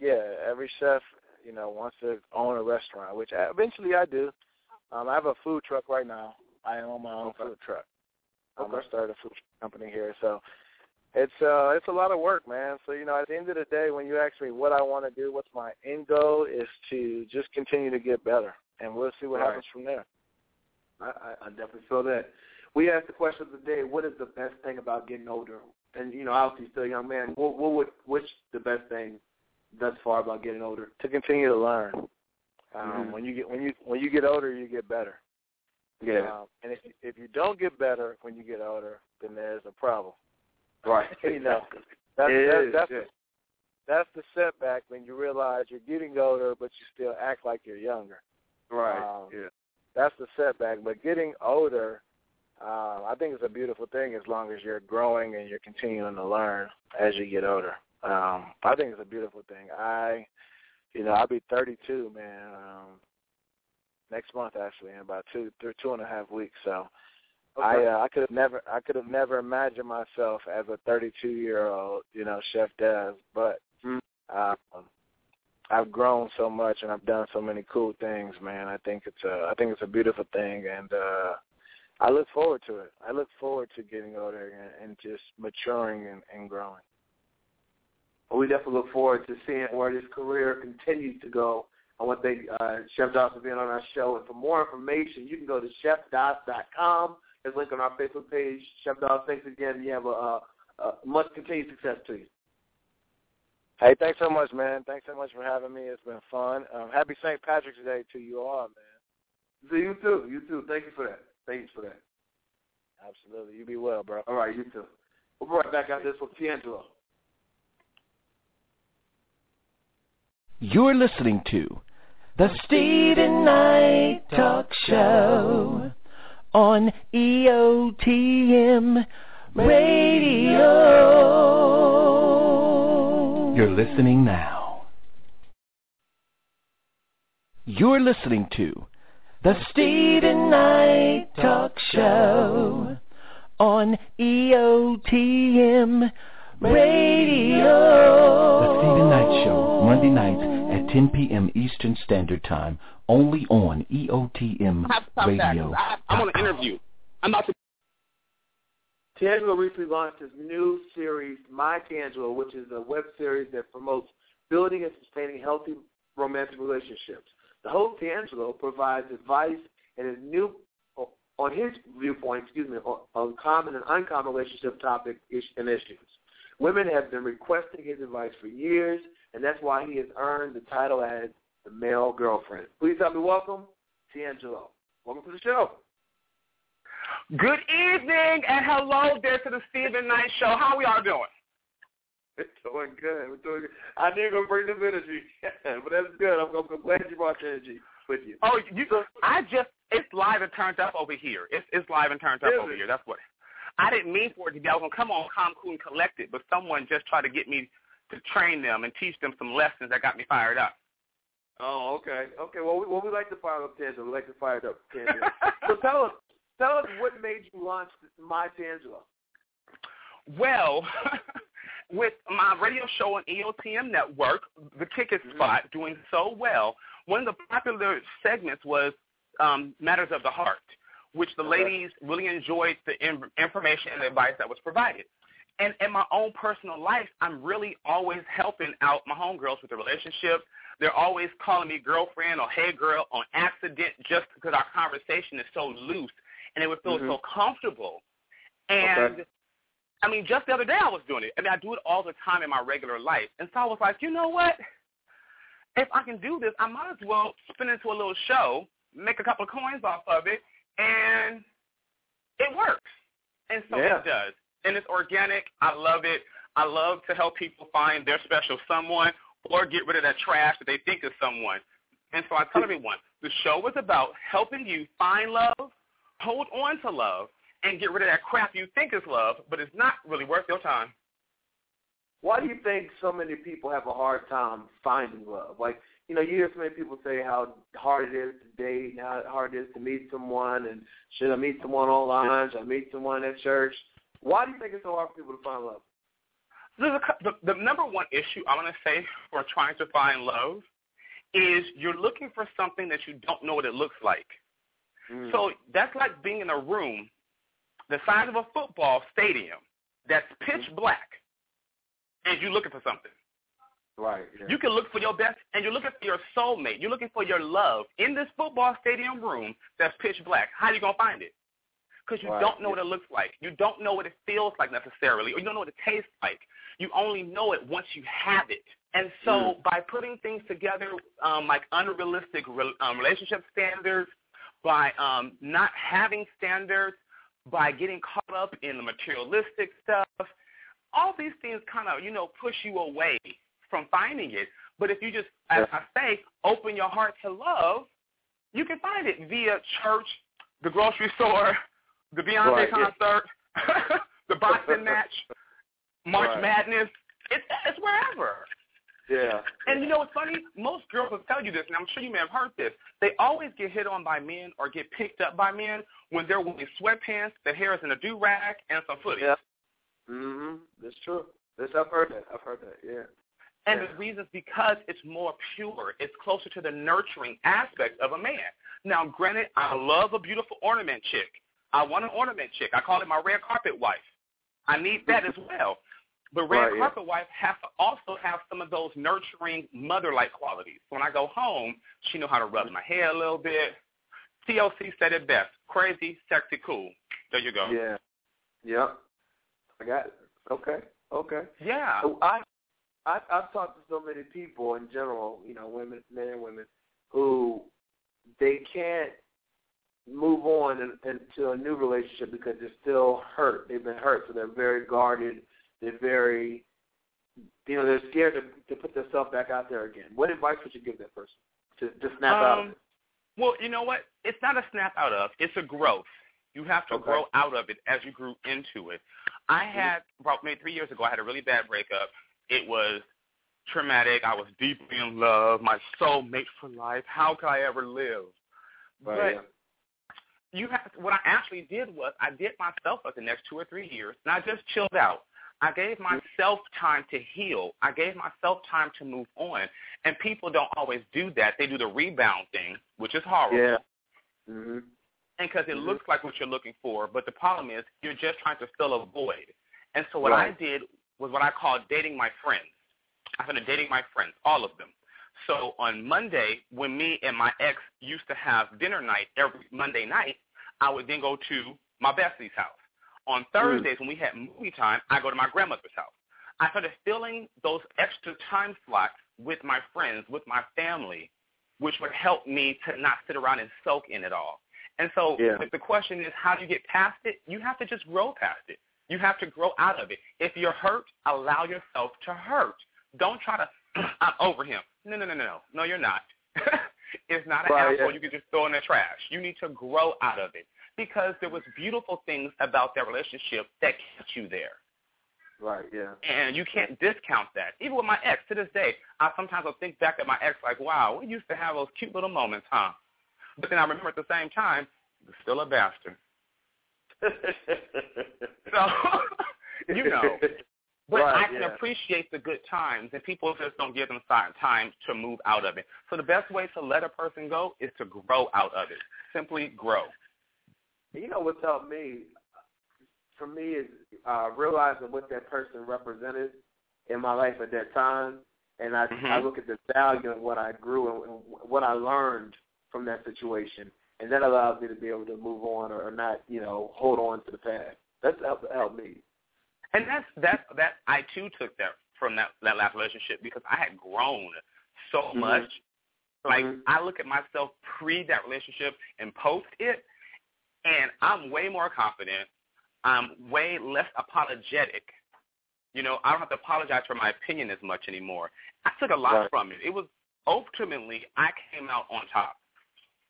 yeah, every chef, you know, wants to own a restaurant, which eventually I do. Um, I have a food truck right now. I own my own Okay. food truck. I'm Okay. gonna start a food truck company here, so it's uh it's a lot of work, man. So you know, at the end of the day, when you ask me what I want to do, what's my end goal, is to just continue to get better, and we'll see what Right. happens from there. I, I, I definitely feel that. We asked the question of the day: What is the best thing about getting older? And you know, obviously, still a young man. What, what would, what's the best thing thus far about getting older? To continue to learn. Um, Mhm. When you get when you when you get older, you get better. Yeah. Um, and if if you don't get better when you get older, then there's a problem. right. you know, that's It that's, is, that's yeah. the that's the setback when you realize you're getting older, but you still act like you're younger. Right. Um, yeah. That's the setback. But getting older, uh, I think it's a beautiful thing as long as you're growing and you're continuing to learn as you get older. Um, I think it's a beautiful thing. I, you know, I'll be 32, man. Um, next month, actually, in about two, two and a half weeks. So, I, uh, I could have never, I could have never imagined myself as a 32 year old, you know, chef Das. But Mm. um, I've grown so much and I've done so many cool things, man. I think it's a, I think it's a beautiful thing, and uh, I look forward to it. I look forward to getting older and, and just maturing and, and growing. Well, we definitely look forward to seeing where this career continues to go. I want to thank uh, Chef Das for being on our show. And for more information, you can go to chefdas.com. There's a link on our Facebook page. Chef Das, thanks again. You have a, a, a much continued success to you. Hey, thanks so much, man. Thanks so much for having me. It's been fun. Um, happy St. Patrick's Day to you all, man. So you too. You too. Thank you for that. Thanks for that. Absolutely. You be well, bro. All right, you too. We'll be right back after this with Teangelo. You're listening to The Steven Knight Talk Show on EOTM Radio. You're listening now. You're listening to The Steven Knight Talk Show on EOTM Radio. The Steven Knight Show, Monday nights at 10 p.m. Eastern Standard Time, only on EOTM I have to stop that. Radio. I, I'm on an interview. I'm about to. Teangelo recently launched his new series, My Teangelo, which is a web series that promotes building and sustaining healthy romantic relationships. The host Teangelo provides advice and his new on his viewpoint, excuse me, on, on common and uncommon relationship topics and issues. Women have been requesting his advice for years, and that's why he has earned the title as the male girlfriend. Please help me welcome Teangelo. Welcome to the show. Good evening and hello there to the Steven Knight Show. How are we all doing? We're doing good. We're doing good. I knew you were going to bring this energy, but that's good. I'm, I'm glad you brought the energy with you. Oh, you. I just. It's live and turned up over here. It's it's live and turned up Is over it? here. That's what. I didn't mean for it to be. I was gonna come on calm, cool, and collected, but someone just tried to get me to train them and teach them some lessons that got me fired up. Oh, okay. Okay. Well, we, well, we like to fire up Teangelo. We like to fire up Teangelo. so tell us, tell us what made you launch My Teangelo. Well, with my radio show on EOTM Network, the Kick It Spot, doing so well, one of the popular segments was um, Matters of the Heart, which the ladies really enjoyed the in- information and the advice that was provided. And in my own personal life, I'm really always helping out my homegirls with their relationships. They're always calling me girlfriend or hey girl on accident just because our conversation is so loose and it would feel Mhm. so comfortable. And Okay. I mean, just the other day I was doing it. I mean, I do it all the time in my regular life. And so I was like, you know what? If I can do this, I might as well spin into a little show, make a couple of coins off of it, and it works. And so Yeah. it does. And it's organic. I love it. I love to help people find their special someone or get rid of that trash that they think is someone. And so I tell everyone, the show is about helping you find love, hold on to love, and get rid of that crap you think is love, but it's not really worth your time. Why do you think so many people have a hard time finding love? Like, you know, you hear so many people say how hard it is to date, how hard it is to meet someone, and should I meet someone online? Should I meet someone at church? Why do you think it's so hard for people to find love? Cou- the, the number one issue I'm going to say for trying to find love is you're looking for something that you don't know what it looks like. Mm. So that's like being in a room the size of a football stadium that's pitch black, and you're looking for something. Right. Yeah. You can look for your best, and you're looking for your soulmate. You're looking for your love in this football stadium room that's pitch black. How are you going to find it? Because you Right. don't know what it looks like. You don't know what it feels like necessarily, or you don't know what it tastes like. You only know it once you have it. And so by putting things together um, like unrealistic re- um, relationship standards, by um, not having standards, by getting caught up in the materialistic stuff, all these things kind of, you know, push you away from finding it. But if you just, as I say, open your heart to love, you can find it via church, the grocery store, the Beyonce Right, yeah. concert, the boxing match, March Right. Madness. It's, it's wherever. Yeah. And you know what's funny? Most girls will tell you this, and I'm sure you may have heard this. They always get hit on by men or get picked up by men when they're wearing sweatpants, their hair is in a do-rag, and some footies. Yeah. Mhm. That's true. That's I've heard that. I've heard that. Yeah. And Yeah. the reason is because it's more pure. It's closer to the nurturing aspect of a man. Now, granted, I love a beautiful ornament chick. I want an ornament chick. I call it my red carpet wife. I need that as well. But red Right, yeah. carpet wife has to also have some of those nurturing mother-like qualities. When I go home, she know how to rub my hair a little bit. TLC said it best: crazy, sexy, cool. There you go. Yeah. Yep. I got it. Okay. Okay. Yeah. So I, I I've talked to so many people in general, you know, women, men and women, who they can't move on in, into a new relationship because they're still hurt. They've been hurt, so they're very guarded. They're very, you know, they're scared to, to put themselves back out there again. What advice would you give that person to just snap out of Um, it? Well, you know what? It's not a snap out of. It's a growth. You have to Okay. grow out of it as you grew into it. I had about maybe three years ago. I had a really bad breakup. It was traumatic. I was deeply in love. My soul soulmate for life. How could I ever live? Right, but yeah. you have what I actually did was I did myself for the next two or three years, and I just chilled out. I gave myself time to heal. I gave myself time to move on. And people don't always do that. They do the rebound thing, which is horrible. Yeah. Mhm. And because it Mhm. looks like what you're looking for, but the problem is you're just trying to fill a void. And so what I did was what I call dating my friends. I started dating my friends, all of them. So on Monday, when me and my ex used to have dinner night every Monday night, I would then go to my bestie's house. On mm. Thursdays, when we had movie time, I go to my grandmother's house. I started filling those extra time slots with my friends, with my family, which would help me to not sit around and soak in it all. And so Yeah. if the question is how do you get past it, you have to just grow past it. You have to grow out of it. If you're hurt, allow yourself to hurt. Don't try to, I'm over him. No, no, no, no, no. No, you're not. it's not an Right, apple yeah. you can just throw in the trash. You need to grow out of it because there was beautiful things about that relationship that kept you there. Right. Yeah. And you can't discount that. Even with my ex, to this day, I sometimes will think back at my ex like, wow, we used to have those cute little moments, huh? But then I remember at the same time, still a bastard. So, you know. But Right, I can yeah. appreciate the good times, and people just don't give them time to move out of it. So the best way to let a person go is to grow out of it. Simply grow. You know what's helped me, for me, is uh, realizing what that person represented in my life at that time, and I, Mhm. I look at the value of what I grew and what I learned from that situation, and that allows me to be able to move on or, or not, you know, hold on to the past. That's helped, helped me. And that's that's that I too took that from that that last relationship because I had grown so Mhm. much. Like Mhm. I look at myself pre that relationship and post it, And I'm way more confident. I'm way less apologetic. You know, I don't have to apologize for my opinion as much anymore. I took a lot Right. from it. It was ultimately I came out on top.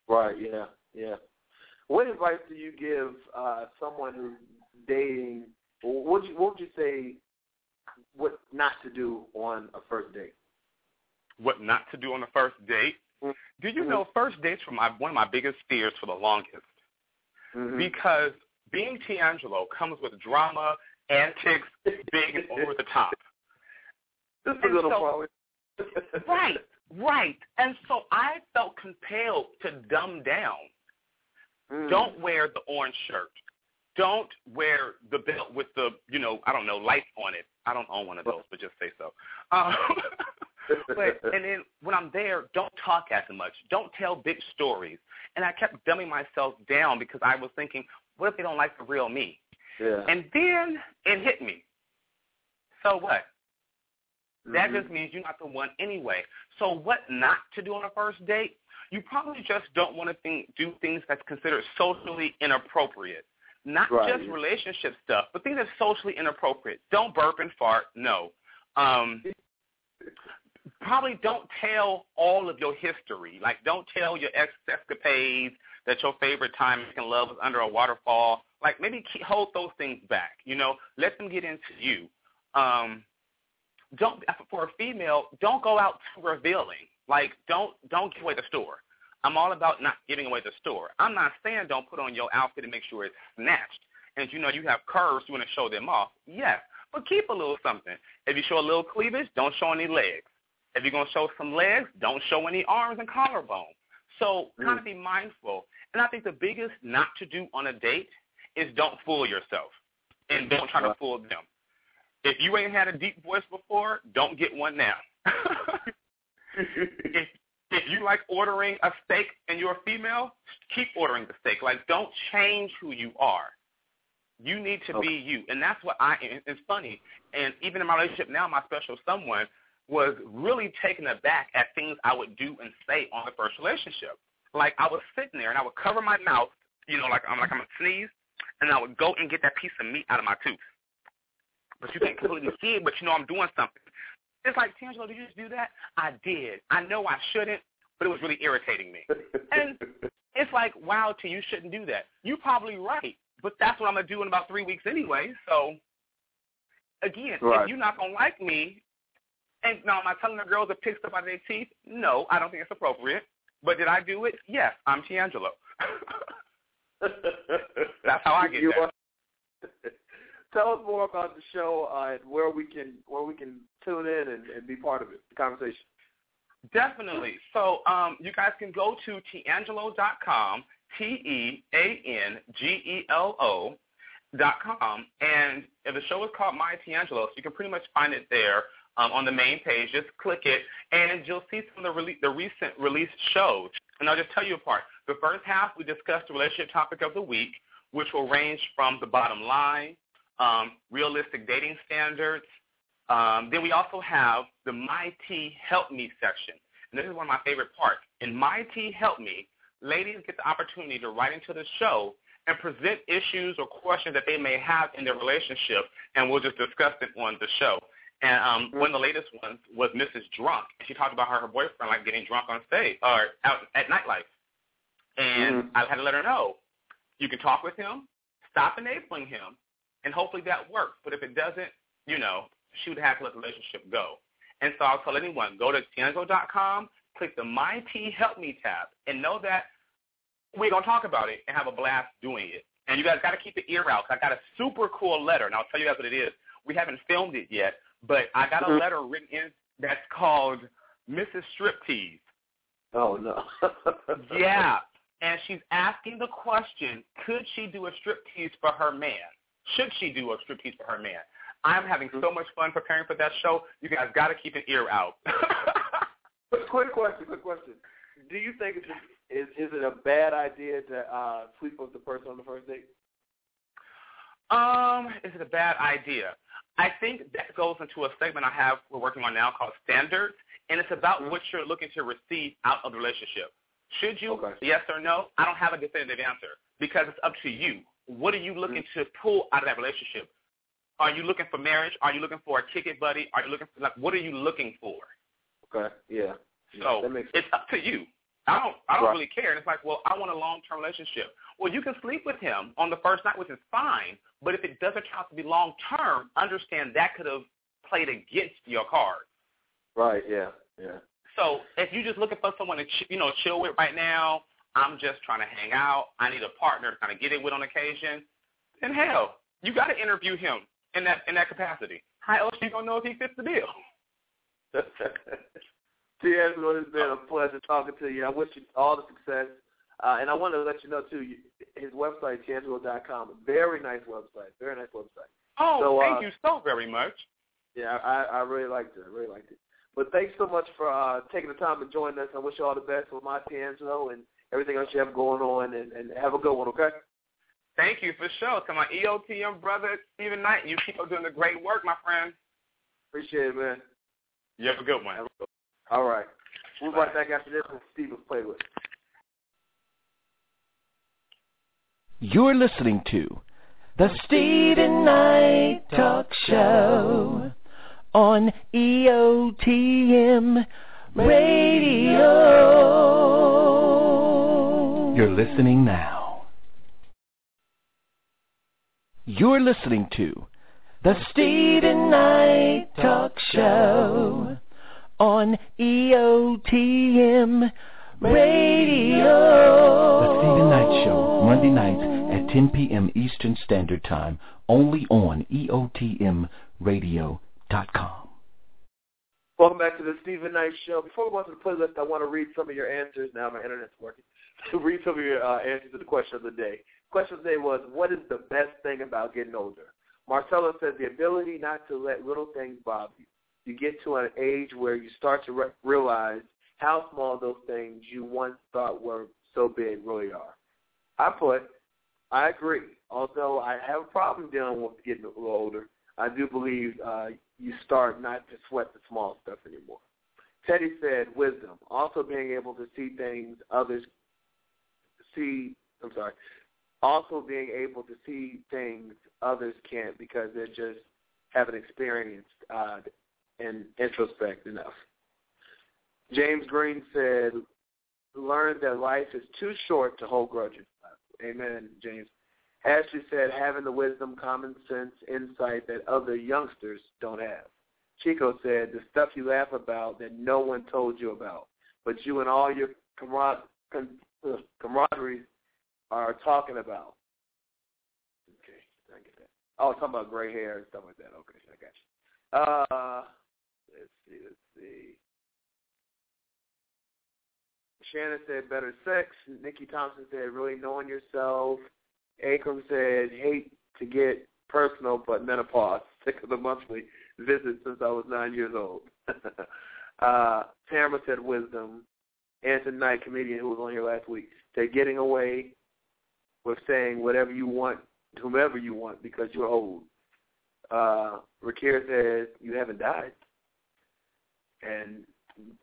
Right. Yeah. Yeah. What advice do you give uh, someone who's dating? What would you What would you say? What not to do on a first date? What not to do on the first date? Do you know first dates were my one of my biggest fears for the longest Mm-hmm. because being Teangelo comes with drama, antics, big and over the top. This is a little so- Right, right. And so I felt compelled to dumb down. Mm. Don't wear the orange shirt. Don't wear the belt with the, you know, I don't know, lights on it. I don't own one of those, but just say so. Um, but and then when I'm there, don't talk as much. Don't tell big stories. And I kept dumbing myself down because I was thinking, what if they don't like the real me? yeah. And then it hit me. So what? That Mhm. just means you're not the one anyway. So what not to do on a first date? You probably just don't want to think, do things that's considered socially inappropriate. Not Right. just relationship stuff, but things that's socially inappropriate. Don't burp and fart. No. Um, probably don't tell all of your history. Like, don't tell your ex escapades that your favorite time making love was under a waterfall. Like, maybe keep, hold those things back. You know, let them get into you. Um, don't for a female, don't go out too revealing. Like, don't don't give away the store. I'm all about not giving away the store. I'm not saying don't put on your outfit and make sure it's snatched. And you know you have curves, you want to show them off. Yes, but keep a little something. If you show a little cleavage, don't show any legs. If you're gonna show some legs, don't show any arms and collarbone. So mm. kind of be mindful. And I think the biggest not to do on a date is don't fool yourself and don't try to fool them. If you ain't had a deep voice before, don't get one now. if if you like ordering a steak and you're a female, keep ordering the steak. Like don't change who you are. You need to be you, and that's what I. and It's funny, and even in my relationship now, my special someone was really taken aback at things I would do and say on the first relationship. Like I was sitting there and I would cover my mouth, you know, like I'm like I'm gonna sneeze, and I would go and get that piece of meat out of my tooth. But you can't completely see it, but you know I'm doing something. It's like, Teangelo, did you just do that? I did. I know I shouldn't, but it was really irritating me. And it's like, wow, T, you shouldn't do that. You're probably right, but that's what I'm going to do in about three weeks anyway. So, again, Right. if you're not going to like me, and now am I telling the girls to pick stuff out of their teeth? No, I don't think it's appropriate. But did I do it? Yes, I'm Teangelo. That's how I get You that. Tell us more about the show uh, and where we can where we can tune in and, and be part of it, the conversation. Definitely. So um, you guys can go to Teangelo.com, T-E-A-N-G-E-L-O dot com, and the show is called My Teangelo, so you can pretty much find it there um, on the main page. Just click it, and you'll see some of the, rele- the recent released shows. And I'll just tell you apart. The first half, we discussed the relationship topic of the week, which will range from the bottom line, um, realistic dating standards, um, then we also have the My T Help Me section. And this is one of my favorite parts. In My T Help Me, ladies get the opportunity to write into the show and present issues or questions that they may have in their relationship, and we'll just discuss it on the show. And um, one of the latest ones was Mrs. Drunk. And she talked about her, her boyfriend like getting drunk on stage or out at nightlife. And Mhm. I had to let her know, you can talk with him, stop enabling him, and hopefully that works. But if it doesn't, you know, she would have to let the relationship go. And so I'll tell anyone, go to Teangelo.com, click the My T Help Me tab, and know that we're going to talk about it and have a blast doing it. And you guys got to keep the ear out because I got a super cool letter, and I'll tell you guys what it is. We haven't filmed it yet, but I got a Mhm. letter written in that's called Mrs. Striptease. Oh no. Yeah. And she's asking the question, could she do a striptease for her man? Should she do a striptease for her man? I'm having so much fun preparing for that show. You guys got to keep an ear out. quick question, quick question. Do you think it's is is it a bad idea to uh, sleep with the person on the first date? um, is it a bad idea? I think that goes into a segment I have we're working on now called standards, and it's about Mhm. what you're looking to receive out of the relationship. Should you? Okay. Yes or no? I don't have a definitive answer because it's up to you. What are you looking mm. to pull out of that relationship? Are you looking for marriage? Are you looking for a kick it buddy? Are you looking for like what are you looking for? Okay. Yeah. So makes it's up to you. I don't I don't Right. really care. And it's like, well, I want a long term relationship. Well, you can sleep with him on the first night, which is fine. But if it doesn't turn out to be long term, understand that could have played against your card. Right. Yeah. Yeah. So if you're just looking for someone to ch- you know chill with right now, I'm just trying to hang out. I need a partner to kind of get it with on occasion. Then hell, you got to interview him in that in that capacity. How else you gonna know if he fits the bill? Teangelo, it's been a pleasure talking to you. I wish you all the success. Uh, and I want to let you know, too, you, his website, Teangelo.com, very nice website. Very nice website. Oh, So, thank uh, you so very much. Yeah, I, I really liked it. I really liked it. But thanks so much for uh, taking the time to join us. I wish you all the best with my Teangelo and everything else you have going on. And, and have a good one, okay? Thank you for sure. To my EOTM brother Steven Knight, you keep up doing the great work, my friend. Appreciate it, man. You have a good one. All right. We'll be right back after this with Steven's playlist. You're listening to the Steven Knight Talk Show on EOTM Radio. You're listening now. You're listening to the Steven Knight Talk Show on EOTM Radio. The Steven Knight Show, Monday nights at 10 p.m. Eastern Standard Time, only on EOTMRadio.com. Welcome back to the Steven Knight Show. Before we go on to the playlist, I want to read some of your answers. Now my internet's working. To read some of your uh, answers to the question of the day. Question of the day was, what is the best thing about getting older? Marcella says the ability not to let little things bother you. You get to an age where you start to re- realize how small those things you once thought were so big really are. I put, I agree. Although I have a problem dealing with getting a little older, I do believe uh, you start not to sweat the small stuff anymore. Teddy said wisdom, also being able to see things others see. I'm sorry. Also being able to see things others can't because they just haven't experienced uh, and introspect enough. James Green said, learn that life is too short to hold grudges. Amen, James. Ashley said, having the wisdom, common sense, insight that other youngsters don't have. Chico said, the stuff you laugh about that no one told you about, but you and all your camar- camaraderie are talking about. Okay, I get that. Oh, talking about gray hair and stuff like that. Okay, I got you. Uh, let's see, let's see. Shannon said better sex. Nikki Thompson said really knowing yourself. Akram said hate to get personal, but menopause. Sick of the monthly visit since I was nine years old. uh, Tamara said wisdom. Anson Knight, comedian who was on here last week, said getting away with saying whatever you want, whomever you want, because you're old. Uh, Rakir says you haven't died. And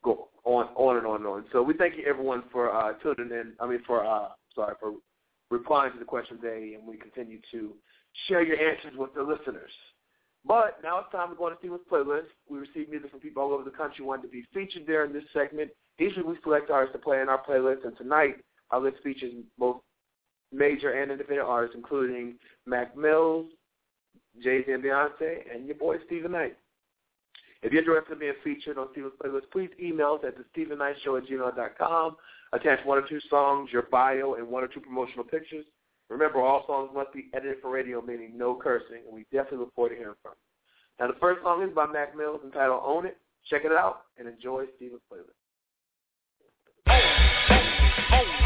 go on, on and on and on. So we thank you everyone for uh, tuning in. I mean, for uh, sorry for replying to the question today, and we continue to share your answers with the listeners. But now it's time to go on to Steven's playlist. We receive music from people all over the country who want to be featured there in this segment. Usually we select artists to play in our playlist, and tonight our list features both major and independent artists, including Mac Mills, Jay-Z and Beyonce, and your boy Steven Knight. If you're interested in being featured on Steven's playlist, please email us at the Knight Show at gmail.com. Attach one or two songs, your bio, and one or two promotional pictures. Remember, all songs must be edited for radio, meaning no cursing, and we definitely look forward to hearing from you. Now, the first song is by Mac Mills entitled Own It. Check it out and enjoy Steven's playlist. Nothing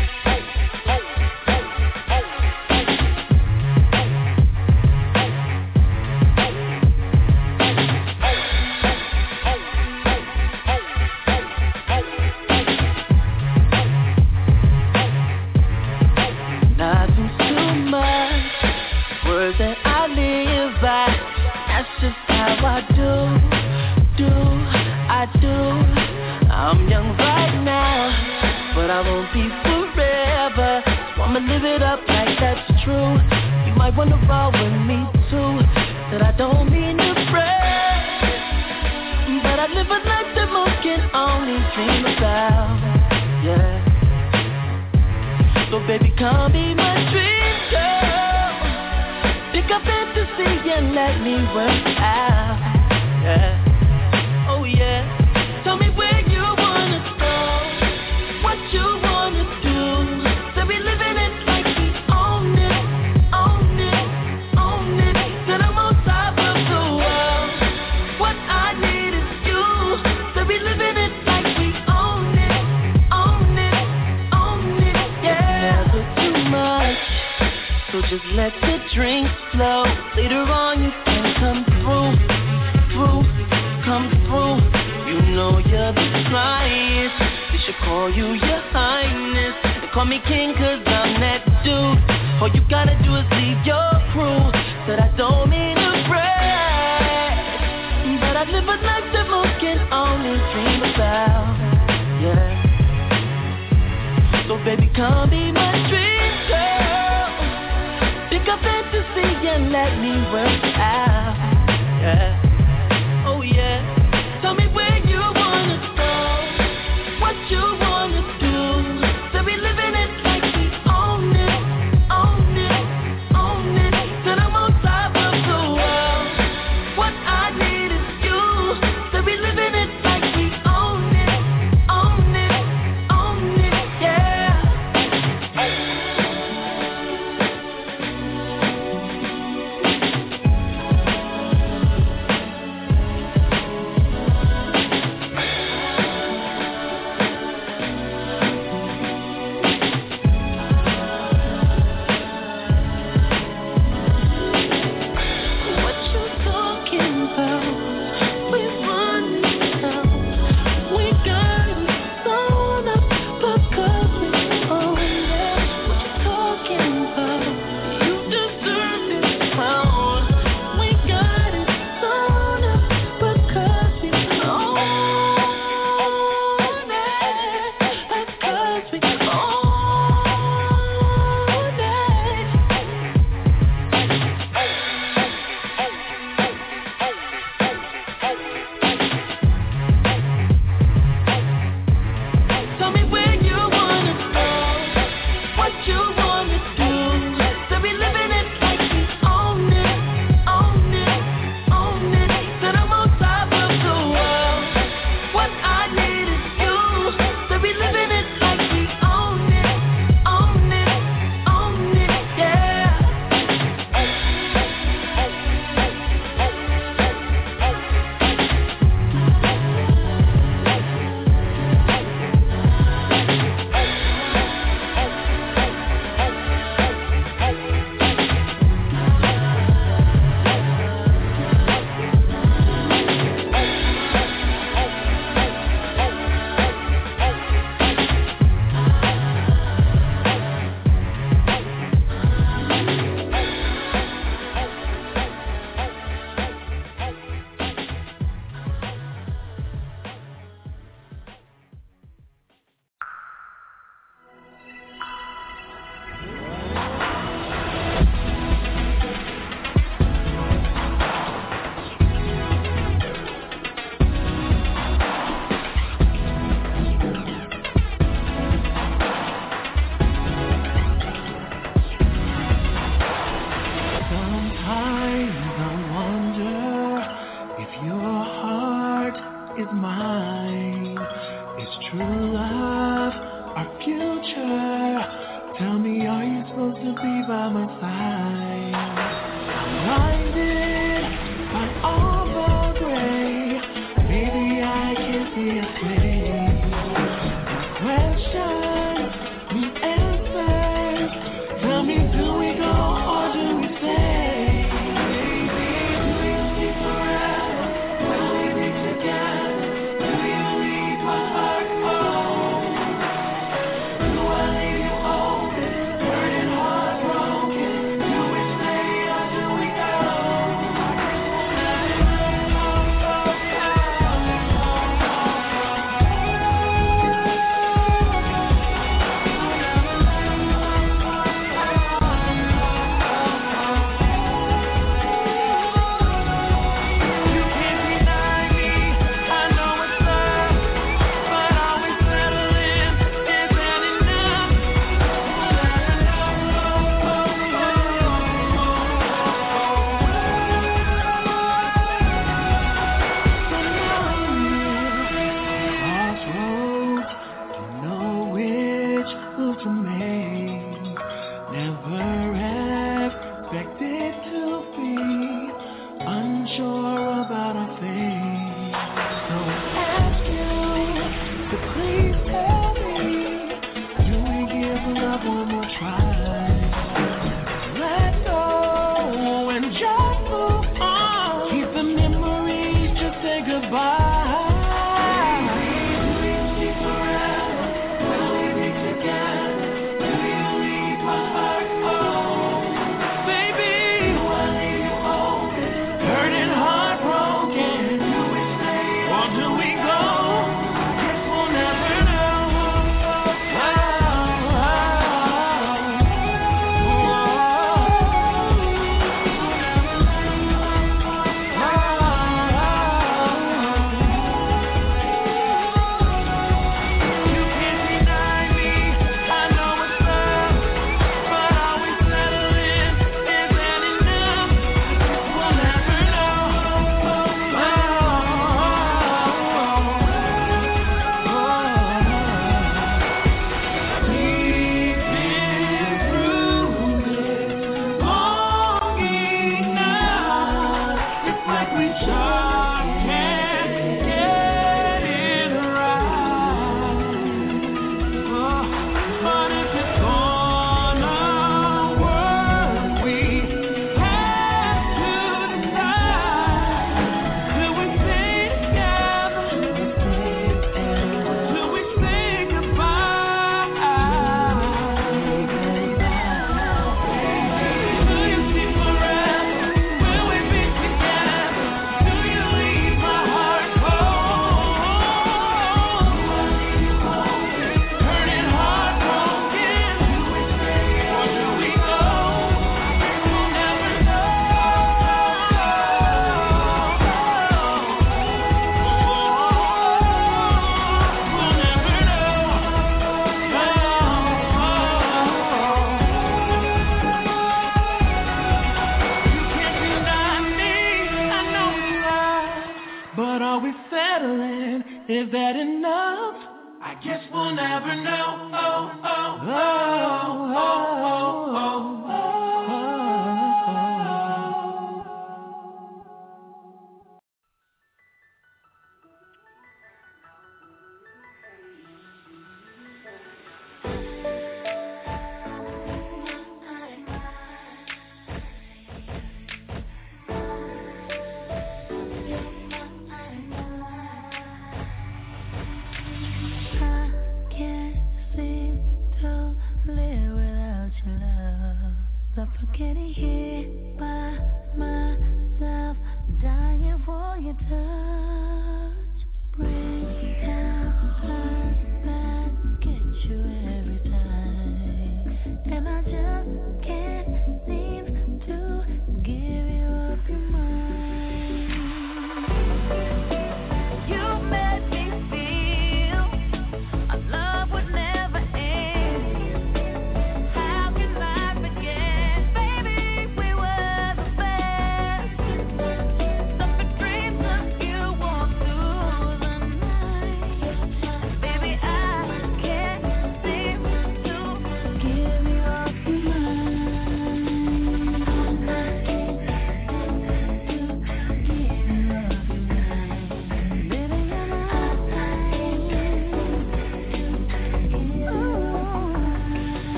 give it up like that's true. You might wanna roll with me too. That I don't mean to brag, but I live a life that most can only dream about. Yeah. So baby, come be my dream girl. Pick up fantasy and let me work out. Yeah. Just let the drink flow. Later on, you can come through, through, come through. You know you're the highest. They should call you your highness. They call me king, cause I'm that dude. All you gotta do is leave your crew. Said I don't mean to brag, but I live a life that most can only dream about. Yeah. So baby, come be my dream. Take a fantasy and let me work out.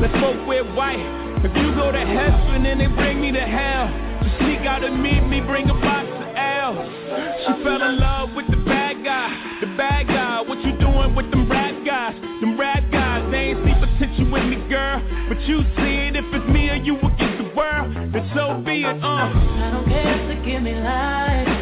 Let's both wear white. If you go to heaven and they bring me to hell, just sneak out and meet me, bring a box of L. She fell in love with the bad guy, the bad guy. What you doing with them rap guys? Them rap guys, they ain't see potential in me, girl. But you see it if it's me or you against the world. Then so be it, uh. I don't care if they give me life.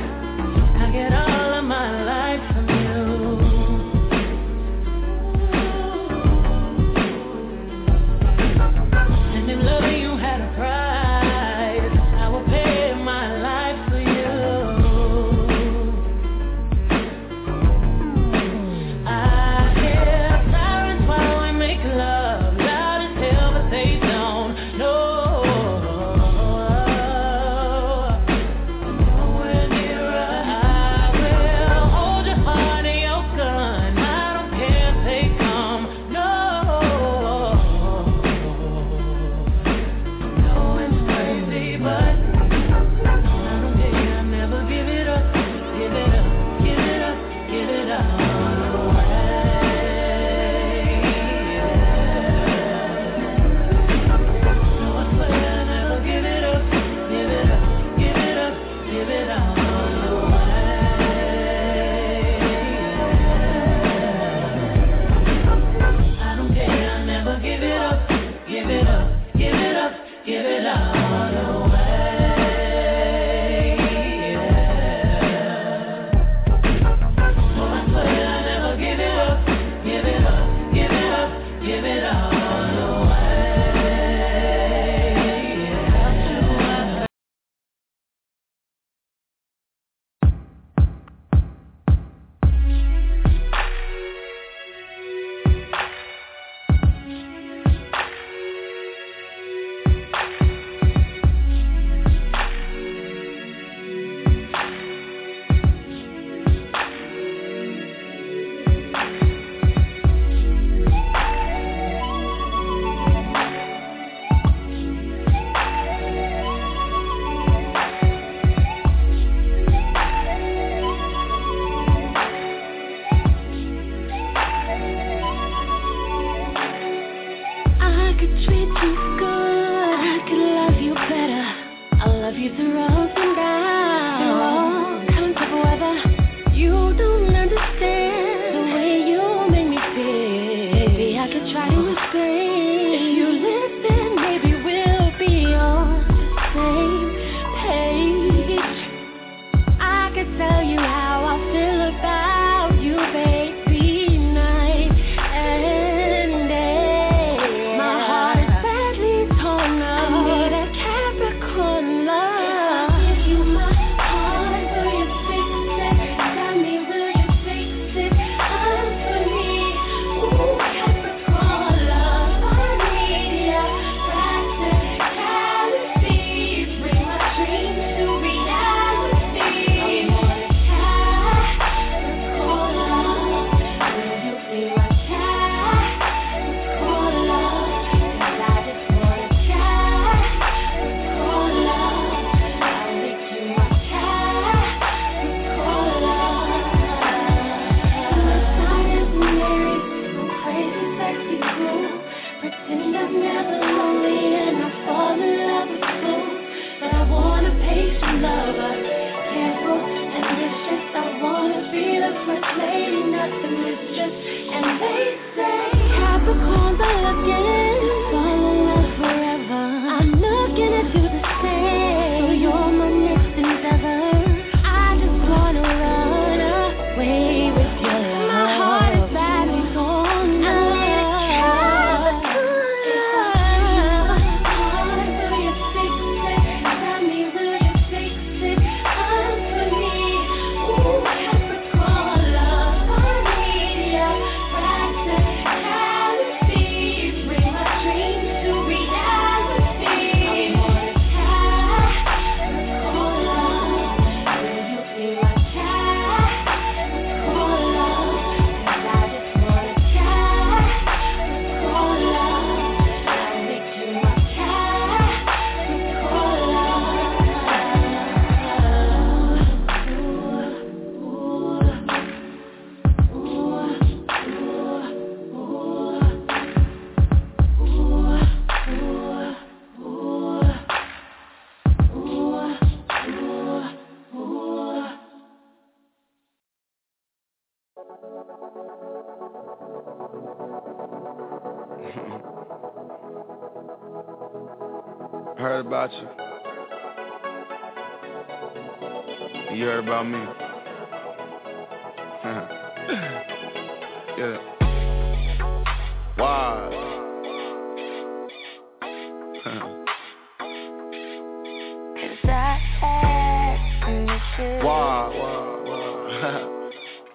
Wow.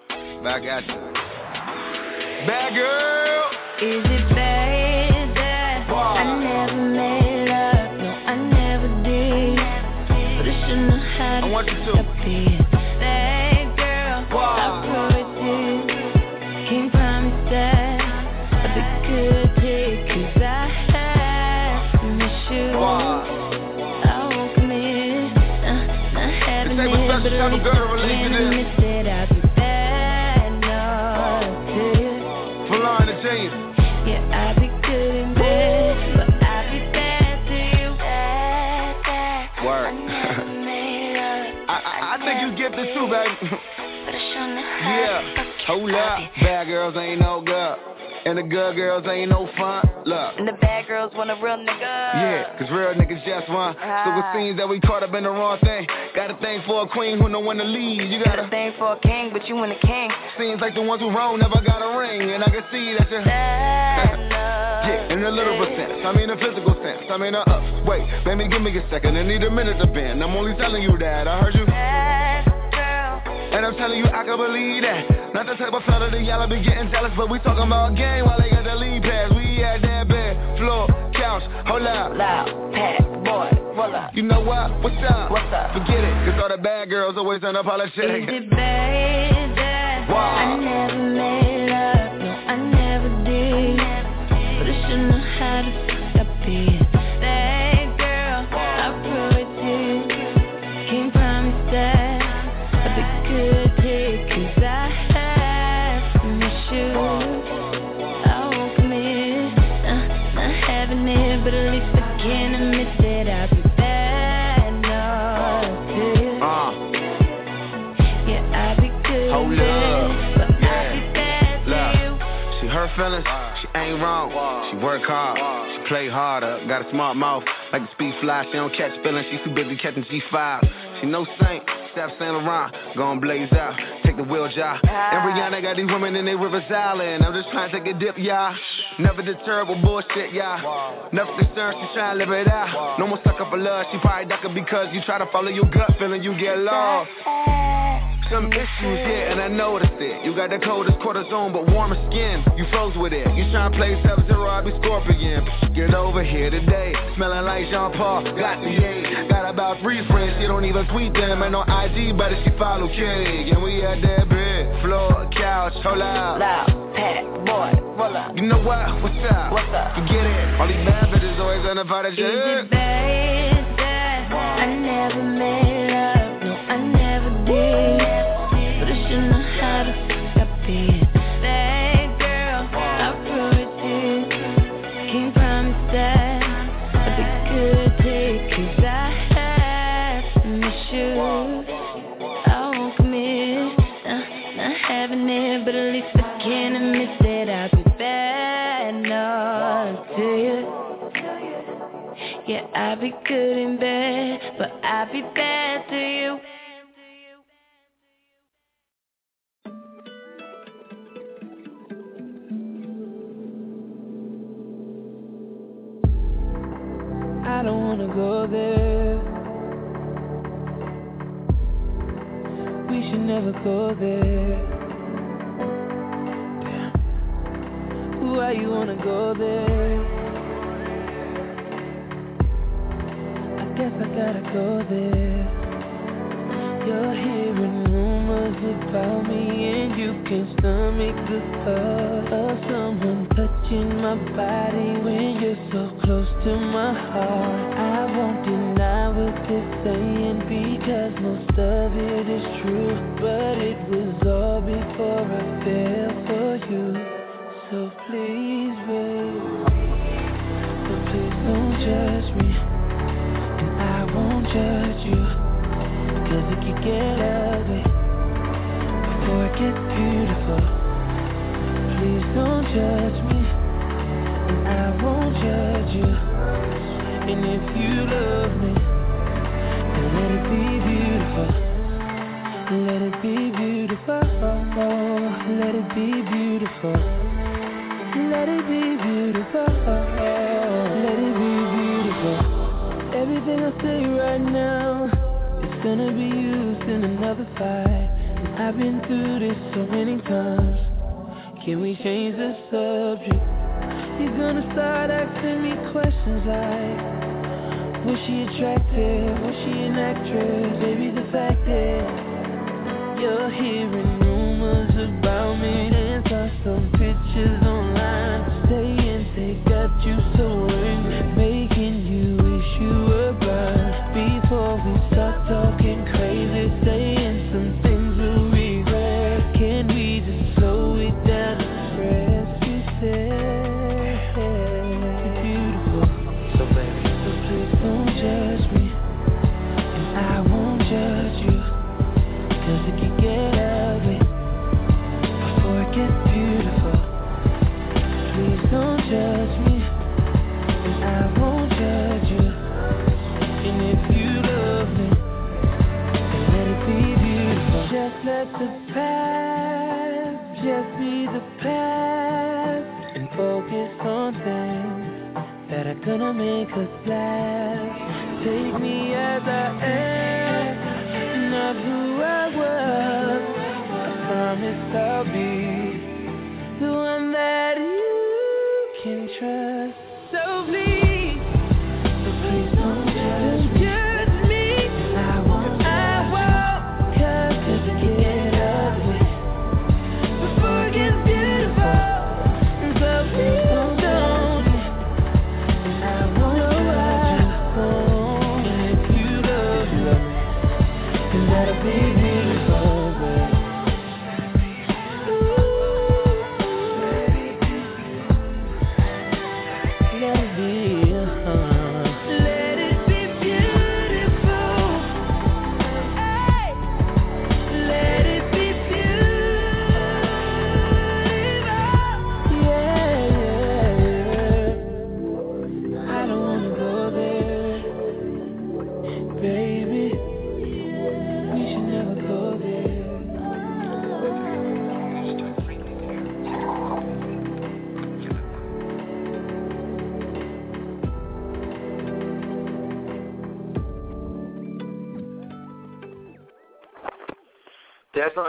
Back at you. Bad girl. Is Hold up. Bad girls ain't no good. And the good girls ain't no fun. Look. And the bad girls want a real nigga. Yeah, cause real niggas just want. So it Ah. seems that we caught up in the wrong thing. Got a thing for a queen who know when to leave. You got Got a a thing for a king, but you want a king. seems like the ones who wrong never got a ring. And I can see that you're... Yeah, in the literal sense. I mean a physical sense. I mean a... uh wait, baby, give me a second. I need a minute to bend. I'm only telling you that. I heard you. And I'm telling you, I can believe that. Not the type of fella that y'all be getting jealous, but we talking about game while they got the lead pass. We at that bed, floor, couch, hold up. Loud, pack, boy, roll up. You know what? What's up? What's up? Forget it, cause all the bad girls always unapologetic. Is it bad that Wow. I never made up? No, I never did. But I should know how to she wrong. She work hard, she play harder. Got a smart mouth, like a speed fly. She don't catch feelings, she too busy catching G5. She no saint, Steph Saint Laurent, gon' blaze out, take the wheel job. And Rihanna got these women in their Rivers Island. I'm just trying to take a dip, y'all. Never deterred with bullshit, y'all. Never concerned, she trying to live it out. No more sucker for love, she probably ducking because you try to follow your gut feeling, you get lost. Some issues, yeah, and I noticed it. You got the coldest cortisone, but warmer skin. You froze with it. You tryna play 7-0, I be Scorpion. Get over here today. Smelling like Jean Paul. Got the A. Got about three friends. She don't even tweet them. Ain't no IG, but she follow King. And we at that bed. Floor, couch, hold out. Loud, pack, boy, roll up. You know what? What's up? What's up? Forget it. All these bad bitches always unapologetic. Is it bad that I never made up? No, I never did. Be bad to you. I don't wanna go there. We should never go there. Why you wanna go there? Guess I gotta go there. You're hearing rumors about me and you can stomach the thought of someone touching my body when you're so close to my heart. I won't deny what they're saying because most of it is true, but it was all before I fell for you. So please, babe, so please don't judge me, won't judge you. Cause it could get ugly before it gets beautiful. Please don't judge me, and I won't judge you. And if you love me, then let it be beautiful. Let it be beautiful. Let it be beautiful. Let it be beautiful. Let it be beautiful. Everything I say right now is gonna be used in another fight. And I've been through this so many times. Can we change the subject? You're gonna start asking me questions like Was she attractive? Was she an actress? Baby, the fact is You're hearing rumors about me And saw some pictures online Saying they got you so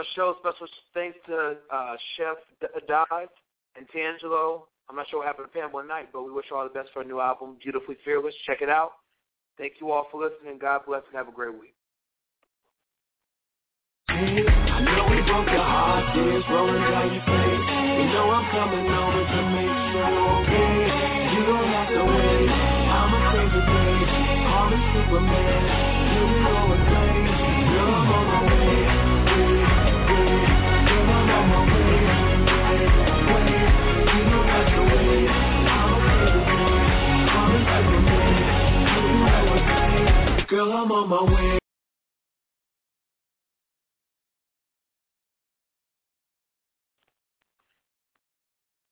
Our show. Special thanks to uh, Chef Das and Teangelo. I'm not sure what happened to Pamela Knight, but we wish all the best for a new album, Beautifully Fearless. Check it out. Thank you all for listening. God bless and have a great week. I know we broke your heart, rolling down your face. You know I'm coming over to make sure you're okay. You don't have to wait. I'm a crazy. Call me Superman. You know I'm on my way. Girl, I'm on my way.